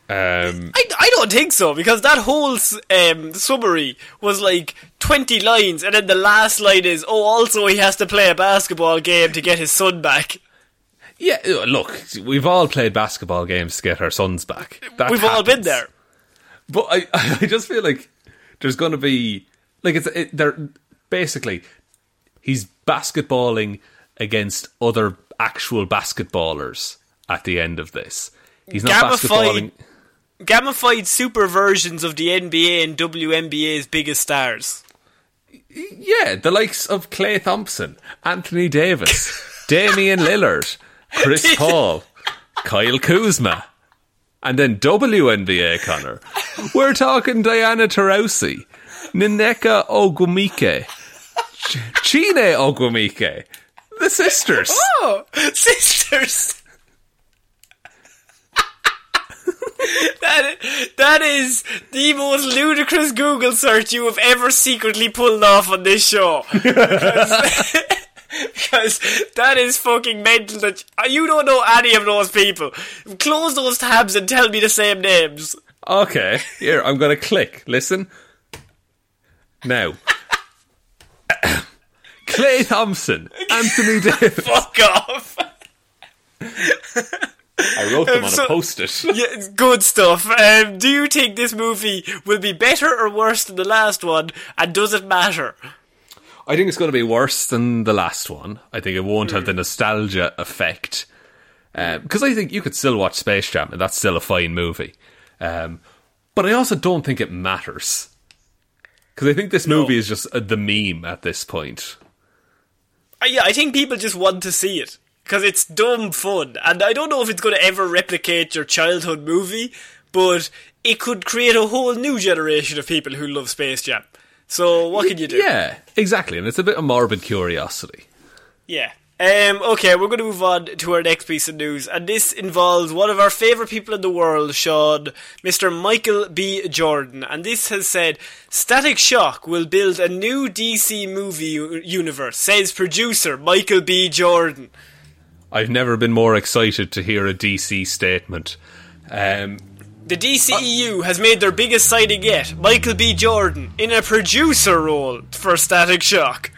Um, I, I don't think so, because that whole um, summary was like 20 lines, and then the last line is, oh, also he has to play a basketball game to get his son back. yeah, uh, look, we've all played basketball games to get our sons back. That We've all been there. But I, I just feel like there's going to be like it's it, they're basically he's basketballing against other actual basketballers at the end of this. He's not basketballing. Gamified super versions of the NBA and WNBA's biggest stars. Yeah, the likes of Klay Thompson, Anthony Davis, Damian Lillard, Chris Paul, Kyle Kuzma, and then WNBA Connor. We're talking Diana Taurasi, Nneka Ogwumike, Ch- Chiney Ogwumike, the sisters. Oh, sisters! that, that is the most ludicrous Google search you have ever secretly pulled off on this show. Because that is fucking mental that you don't know any of those people. Close those tabs and tell me the same names. Okay, here, I'm to click. Listen. Now. Klay Thompson, Anthony Davis. Fuck off. I wrote them on So- a post-it. Yeah, good stuff. Um, do you think this movie will be better or worse than the last one? And does it matter? I think it's going to be worse than the last one. I think it won't have the nostalgia effect. Because I think you could still watch Space Jam, and that's still a fine movie. Um, but I also don't think it matters. Because I think this movie is just uh, the meme at this point. Uh, yeah, I think people just want to see it because it's dumb fun, and I don't know if it's going to ever replicate your childhood movie, but it could create a whole new generation of people who love Space Jam. So what can you do? Yeah, exactly. And it's a bit of morbid curiosity. Yeah. Um, okay, we're going to move on to our next piece of news, and this involves one of our favourite people in the world, Shaun, Mr. Michael B. Jordan. And this has said Static Shock will build a new DC movie u- universe, says producer Michael B. Jordan. I've never been more excited to hear a DC statement. Um, The DCEU has made their biggest signing yet, Michael B. Jordan, in a producer role for Static Shock.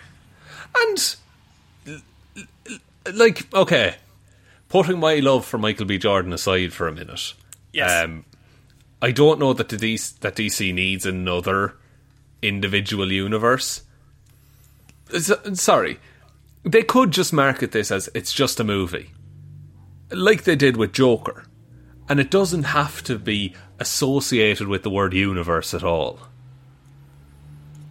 and like, okay, putting my love for Michael B. Jordan aside for a minute. Yes. Um, I don't know that the DC, that DC needs another individual universe. S- sorry, they could just market this as it's just a movie, like they did with Joker, and it doesn't have to be associated with the word universe at all.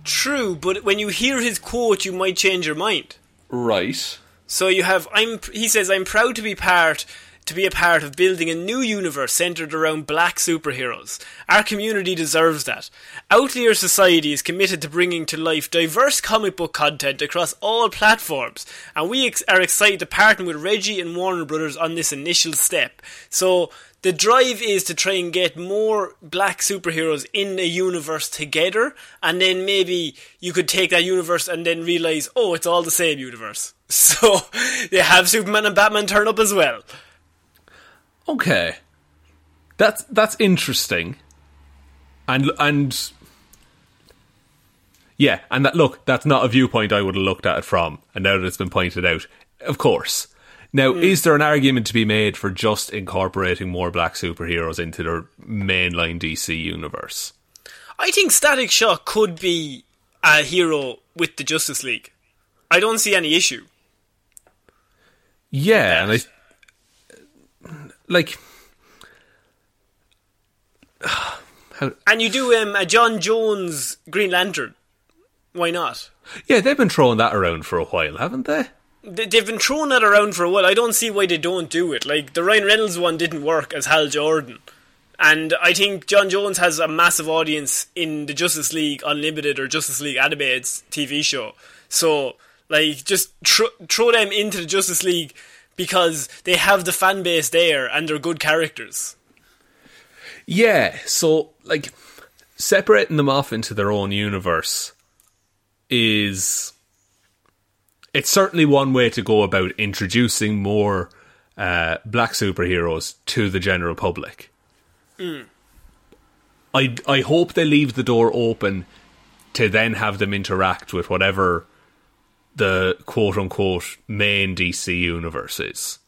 True, but when you hear his quote, you might change your mind. Right. So you have I'm he says I'm proud to be part to be a part of building a new universe centered around black superheroes. Our community deserves that. Outlier Society is committed to bringing to life diverse comic book content across all platforms, and we ex- are excited to partner with Reggie and Warner Brothers on this initial step. So the drive is to try and get more black superheroes in a universe together, and then maybe you could take that universe and then realize, oh, it's all the same universe. So they have Superman and Batman turn up as well. Okay. That's that's interesting. And and yeah, and that look, that's not a viewpoint I would have looked at it from. And now that it's been pointed out, of course. Now, hmm. is there an argument to be made for just incorporating more black superheroes into their mainline DC universe? I think Static Shock could be a hero with the Justice League. I don't see any issue. Yeah, and I like how, And you do um, a John Jones Green Lantern. Why not? yeah, they've been throwing that around for a while, haven't they? They- They've been throwing that around for a while. I don't see why they don't do it. Like the Ryan Reynolds one didn't work as Hal Jordan, and I think John Jones has a massive audience in the Justice League Unlimited or Justice League Animated TV show. So like, just tr- throw them into the Justice League because they have the fan base there and they're good characters. Yeah, so like separating them off into their own universe is it's certainly one way to go about introducing more uh, black superheroes to the general public. I I hope they leave the door open to then have them interact with whatever the quote unquote main DC universe is.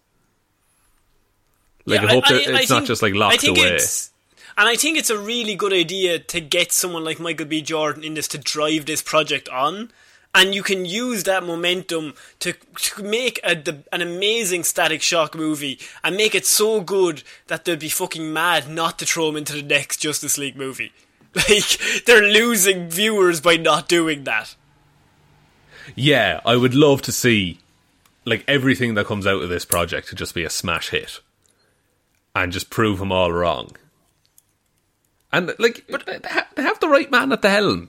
Like Yeah, I hope that I it's not think- just like I locked think away. it's- and I think it's a really good idea to get someone like Michael B. Jordan in this to drive this project on. And you can use that momentum to, to make a, the, an amazing Static Shock movie and make it so good that they'd be fucking mad not to throw him into the next Justice League movie. Like, they're losing viewers by not doing that. Yeah, I would love to see like everything that comes out of this project to just be a smash hit, and just prove them all wrong. And like, but uh, they have the right man at the helm.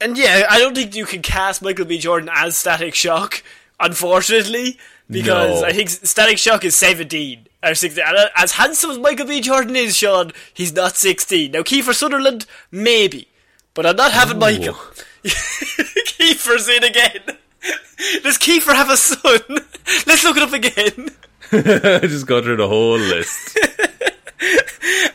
And yeah, I don't think you can cast Michael B. Jordan as Static Shock, unfortunately, because No. I think Static Shock is 17 or 16. And uh, As handsome as Michael B. Jordan is, Shaun, he's not 16. Now, Kiefer Sutherland, maybe, but I'm not having Michael. Kiefer's in again. Does Kiefer have a son? Let's look it up again. I just go through the whole list.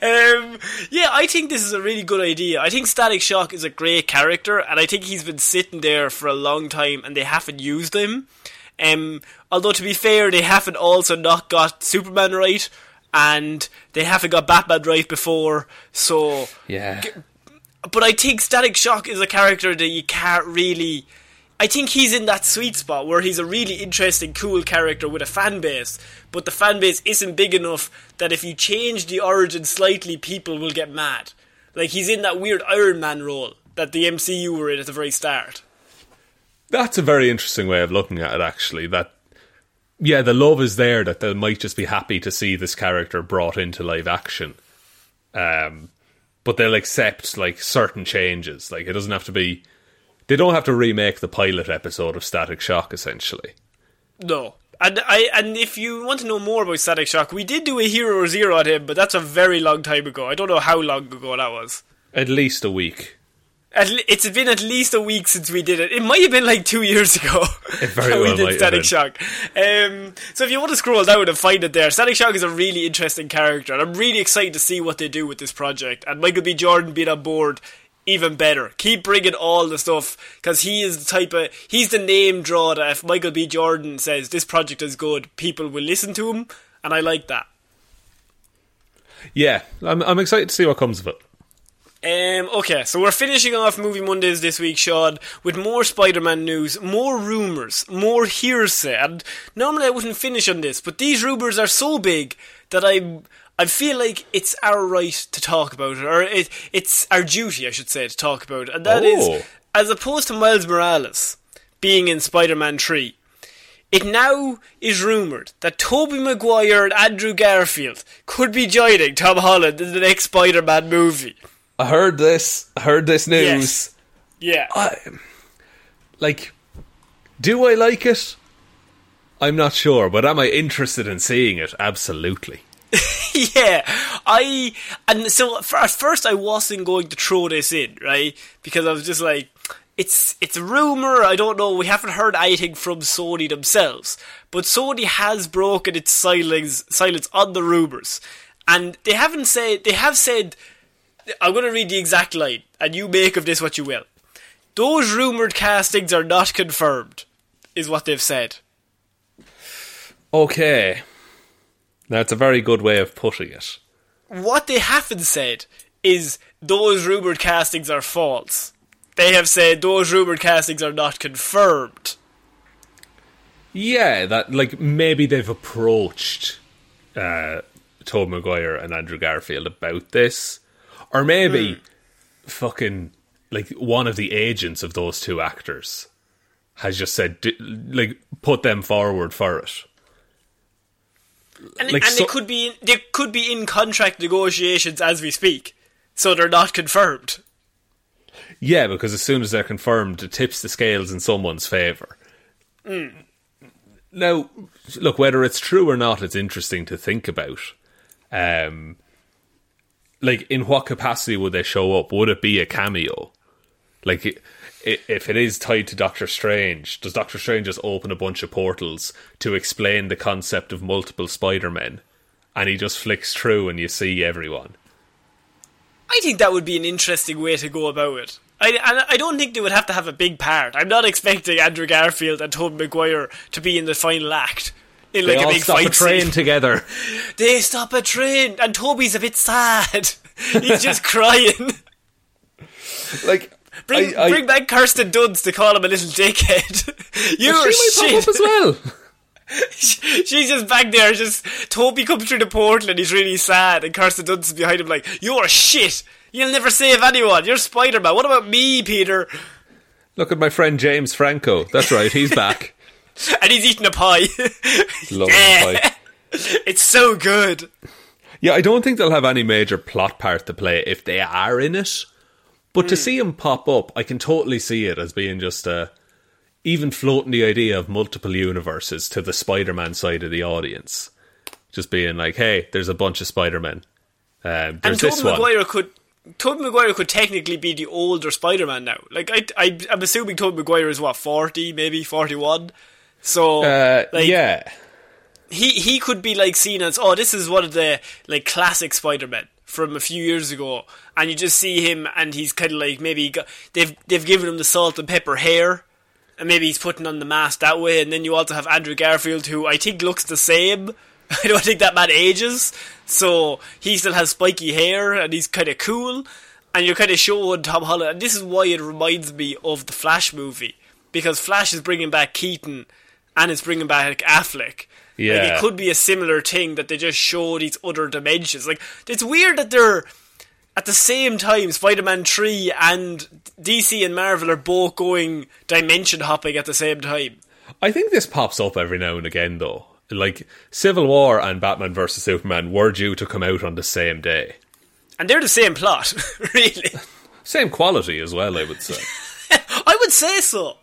Um, yeah, I think this is a really good idea. I think Static Shock is a great character, and I think he's been sitting there for a long time, and they haven't used him. Um, although to be fair, they haven't also not got Superman right, and they haven't got Batman right before. So, Yeah, but I think Static Shock is a character that you can't really. I think he's in that sweet spot where he's a really interesting, cool character with a fan base, but the fan base isn't big enough that if you change the origin slightly, people will get mad. Like he's in that weird Iron Man role that the MCU were in at the very start. that's a very interesting way of looking at it. Actually, that yeah, the love is there that they might just be happy to see this character brought into live action. Um, but they'll accept like certain changes. Like it doesn't have to be. They don't have to remake the pilot episode of Static Shock. Essentially, No. And I and if you want to know more about Static Shock, we did do a Hero Zero on him, but that's a very long time ago. I don't know how long ago that was. At least a week. At le- it's been at least a week since we did it. It might have been like two years ago It very that well we did Static. Shock. Um, so if you want to scroll down and find it there, Static Shock is a really interesting character, and I'm really excited to see what they do with this project. And Michael B. Jordan being on board, even better. Keep bringing all the stuff because he is the type of he's the name draw that if Michael B. Jordan says this project is good, people will listen to him, and I like that. Yeah, I'm, I'm excited to see what comes of it. Um, okay, so we're finishing off Movie Mondays this week, Shaun, with more Spider-Man news, more rumours, more hearsay. And normally I wouldn't finish on this, but these rumours are so big that I I feel like it's our right to talk about it, or it, it's our duty, I should say, to talk about it. And that is, Oh. as opposed to Miles Morales being in Spider-Man 3, it now is rumoured that Tobey Maguire and Andrew Garfield could be joining Tom Holland in the next Spider-Man movie. I heard this. I heard this news. Yes. Yeah. I, like, do I like it? I'm not sure, but am I interested in seeing it? Absolutely. yeah, I and so at first I wasn't going to throw this in, right? Because I was just like, it's it's a rumor. I don't know. We haven't heard anything from Sony themselves, but Sony has broken its silence silence on the rumors, and they haven't said they have said. I'm going to read the exact line, and you make of this what you will. Those rumored castings are not confirmed, is what they've said. Okay. That's a very good way of putting it. what they haven't said is those rumored castings are false. They have said those rumored castings are not confirmed. Yeah, that like maybe they've approached uh, Tobey Maguire and Andrew Garfield about this, or maybe fucking like one of the agents of those two actors has just said d- like put them forward for it. And, Like, and so- they could be they could be in contract negotiations as we speak, so they're not confirmed. Yeah, because as soon as they're confirmed, it tips the scales in someone's favour. Now, look, whether it's true or not, it's interesting to think about. Um, like, in what capacity would they show up? Would it be a cameo? Like, if it is tied to Doctor Strange, does Doctor Strange just open a bunch of portals to explain the concept of multiple Spider Men? And he just flicks through and you see everyone. I think that would be an interesting way to go about it. I, I don't think they would have to have a big part. I'm not expecting Andrew Garfield and Tobey Maguire to be in the final act in like they a all big stop fight a train scene. together. They stop a train, and Tobey's a bit sad. He's just crying. like, Bring, I- I- bring back Kirsten Dunst to call him a little dickhead. you are she might pop up as well. She's just back there. Just Tobey comes through the portal and he's really sad, and Kirsten Dunst is behind him like, "You're shit. You'll never save anyone. You're Spider Man. What about me, Peter?" Look at my friend James Franco. That's right, he's back. And he's eating a pie. Love Yeah. pie. it's so good. Yeah, I don't think they'll have any major plot part to play if they are in it. But to see him pop up, I can totally see it as being just a. Even floating the idea of multiple universes to the Spider Man side of the audience. Just being like, hey, there's a bunch of Spider Men. Um, And there's Tobey. Maguire could. Tobey Maguire could technically be the older Spider-Man now. Like I, I, I'm assuming Tobey Maguire is what forty, maybe forty-one. So, Uh, like, yeah. he he could be like seen as oh this is one of the like classic Spider-Men from a few years ago. And you just see him and he's kind of like maybe got, they've they've given him the salt and pepper hair. And maybe he's putting on the mask that way. And then you also have Andrew Garfield who I think looks the same. I don't think that man ages. So he still has spiky hair and he's kind of cool. And you're kind of showing Tom Holland. And this is why it reminds me of the Flash movie. Because Flash is bringing back Keaton and it's bringing back Affleck like Yeah. it could be a similar thing that they just show these other dimensions. Like it's weird that they're at the same time Spider-Man 3 and DC and Marvel are both going dimension hopping at the same time. I think this pops up every now and again, though. Like, Civil War and Batman vs. Superman were due to come out on the same day. And they're the same plot, really. Same quality as well, I would say. I would say so.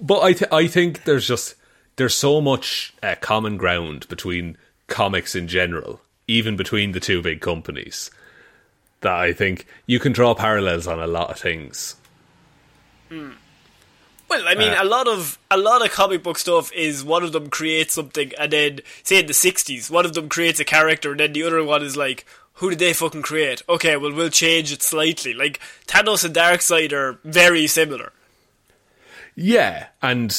But I, th- I think there's just there's so much uh, common ground between comics in general, even between the two big companies, that I think you can draw parallels on a lot of things. Well, I mean, Uh, a lot of a lot of comic book stuff is one of them creates something, and then say in the '60s, one of them creates a character, and then the other one is like, "Who did they fucking create?" Okay, well, we'll change it slightly. Like Thanos and Darkseid are very similar. Yeah, and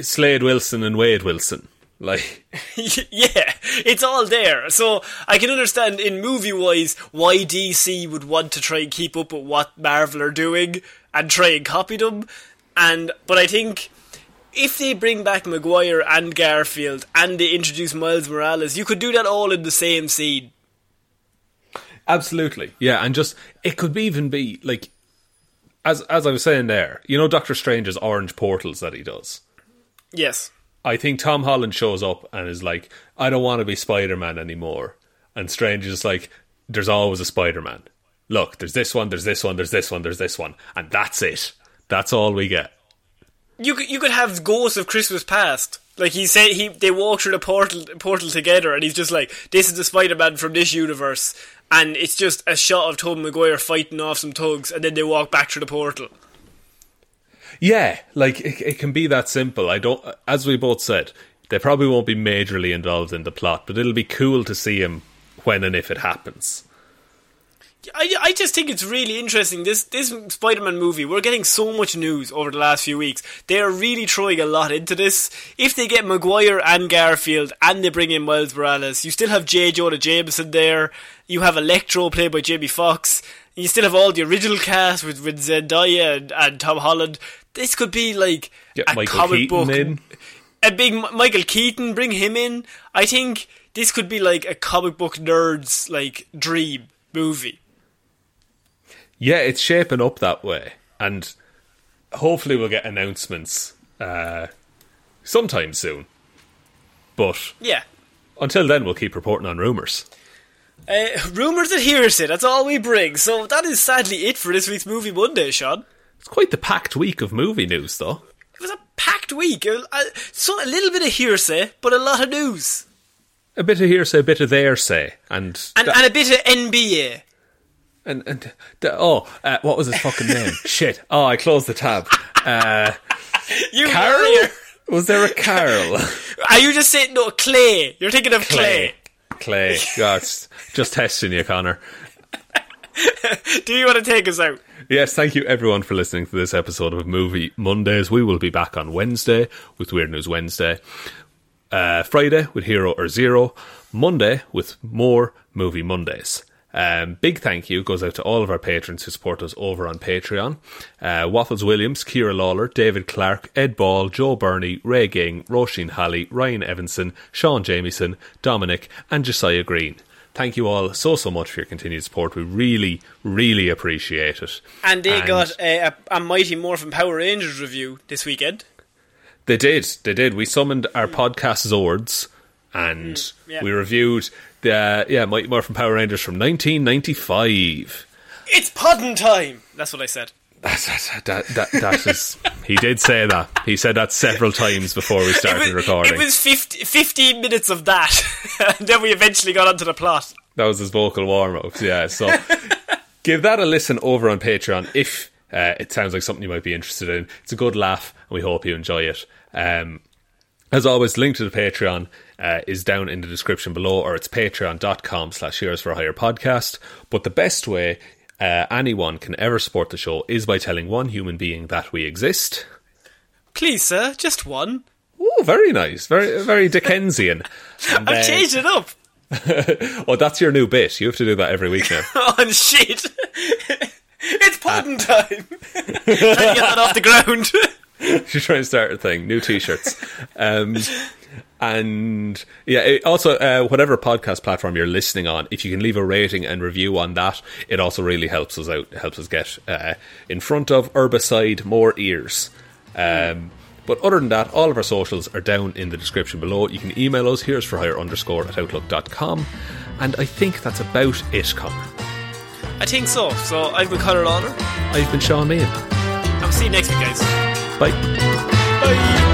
Slade Wilson and Wade Wilson, like yeah, it's all there. So I can understand in movie wise why DC would want to try and keep up with what Marvel are doing and try and copy them. And but I think if they bring back Maguire and Garfield and they introduce Miles Morales, you could do that all in the same scene. Absolutely. Yeah, and just it could even be like as as I was saying there, you know Doctor Strange's orange portals that he does. Yes. I think Tom Holland shows up and is like, I don't want to be Spider Man anymore. And Strange is like, There's always a Spider Man. Look, there's this one, there's this one, there's this one, there's this one. And that's it. That's all we get. You could you could have Ghosts of Christmas Past. Like he said, he they walk through the portal portal together, and he's just like, "This is the Spider Man from this universe," and it's just a shot of Tobey Maguire fighting off some thugs, and then they walk back through the portal. Yeah, like it, it can be that simple. I don't, as we both said, they probably won't be majorly involved in the plot, but it'll be cool to see him when and if it happens. I, I just think it's really interesting. This this Spider Man movie, we're getting so much news over the last few weeks. They are really throwing a lot into this. If they get Maguire and Garfield and they bring in Miles Morales, you still have J. Jonah Jameson there. You have Electro played by Jamie Foxx. You still have all the original cast with, with Zendaya and, and Tom Holland. This could be like Get a Michael comic Keaton book. in. A big Michael Keaton, bring him in. I think this could be like a comic book nerd's like dream movie. Yeah, it's shaping up that way, and hopefully we'll get announcements uh, sometime soon. But Yeah. until then, we'll keep reporting on rumors. Uh, rumours and hearsay, that's all we bring. So that is sadly it for this week's Movie Monday, Shaun. It's quite the packed week of movie news, though. It was a packed week. Uh, uh, so a little bit of hearsay, but a lot of news. A bit of hearsay, a bit of there say, and And, that- and a bit of NBA. And, and oh, uh, what was his fucking name? Shit! Oh, I closed the tab. Uh, You Carol? Was there a Carol? Are you just saying, no, Klay? You're thinking of Klay. Klay. God, just testing you, Connor. Do you want to take us out? Yes, thank you everyone for listening to this episode of Movie Mondays. We will be back on Wednesday with Weird News Wednesday. Uh, Friday with Hero or Zero. Monday with more Movie Mondays. Um, big thank you goes out to all of our patrons who support us over on Patreon. Uh, Waffles Williams, Ciara Lawler, David Clarke, Ed Ball, Joe Bernie, Ray Ging, Roisin Hally, Ryan Evanson, Shaun Jamieson, Dominic, and Josiah Green. Thank you all so, so much for your continued support. We really, really appreciate it. And they got a, a, a Mighty Morphin Power Rangers review this weekend. They did. They did. We summoned our podcast Zords and Mm, yeah. we reviewed the uh, yeah Mighty Morphin Power Rangers from 1995. It's pudding time! That's what I said. That's, that's, that, that, that is. He did say that. He said that several times before we started it was, recording. It was 50, 15 minutes of that, and then we eventually got onto the plot. That was his vocal warm ups, yeah. So give that a listen over on Patreon if uh, it sounds like something you might be interested in. It's a good laugh, and we hope you enjoy it. Um, as always, link to the Patreon uh, is down in the description below, or it's patreon.com slash heroes for hire podcast. But the best way uh, anyone can ever support the show is by telling one human being that we exist. Please, sir, just one. Oh, very nice. Very, very Dickensian. And, I've uh, changed it up. oh, that's your new bit. You have to do that every week now. Oh, shit. it's pudding time. Trying to get that off the ground. She's trying to start a thing. New t-shirts. Um, and yeah, also uh, whatever podcast platform you're listening on, if you can leave a rating and review on that, it also really helps us out. Helps us get uh, in front of herbicide more ears. Um, but other than that, all of our socials are down in the description below. You can email us. Heroes for Hire underscore at outlook.com. And I think that's about it, Connor. I think so. So I've been Conor Lawler. I've been Shaun Meighan. I'll see you next week, guys. Bye. Bye.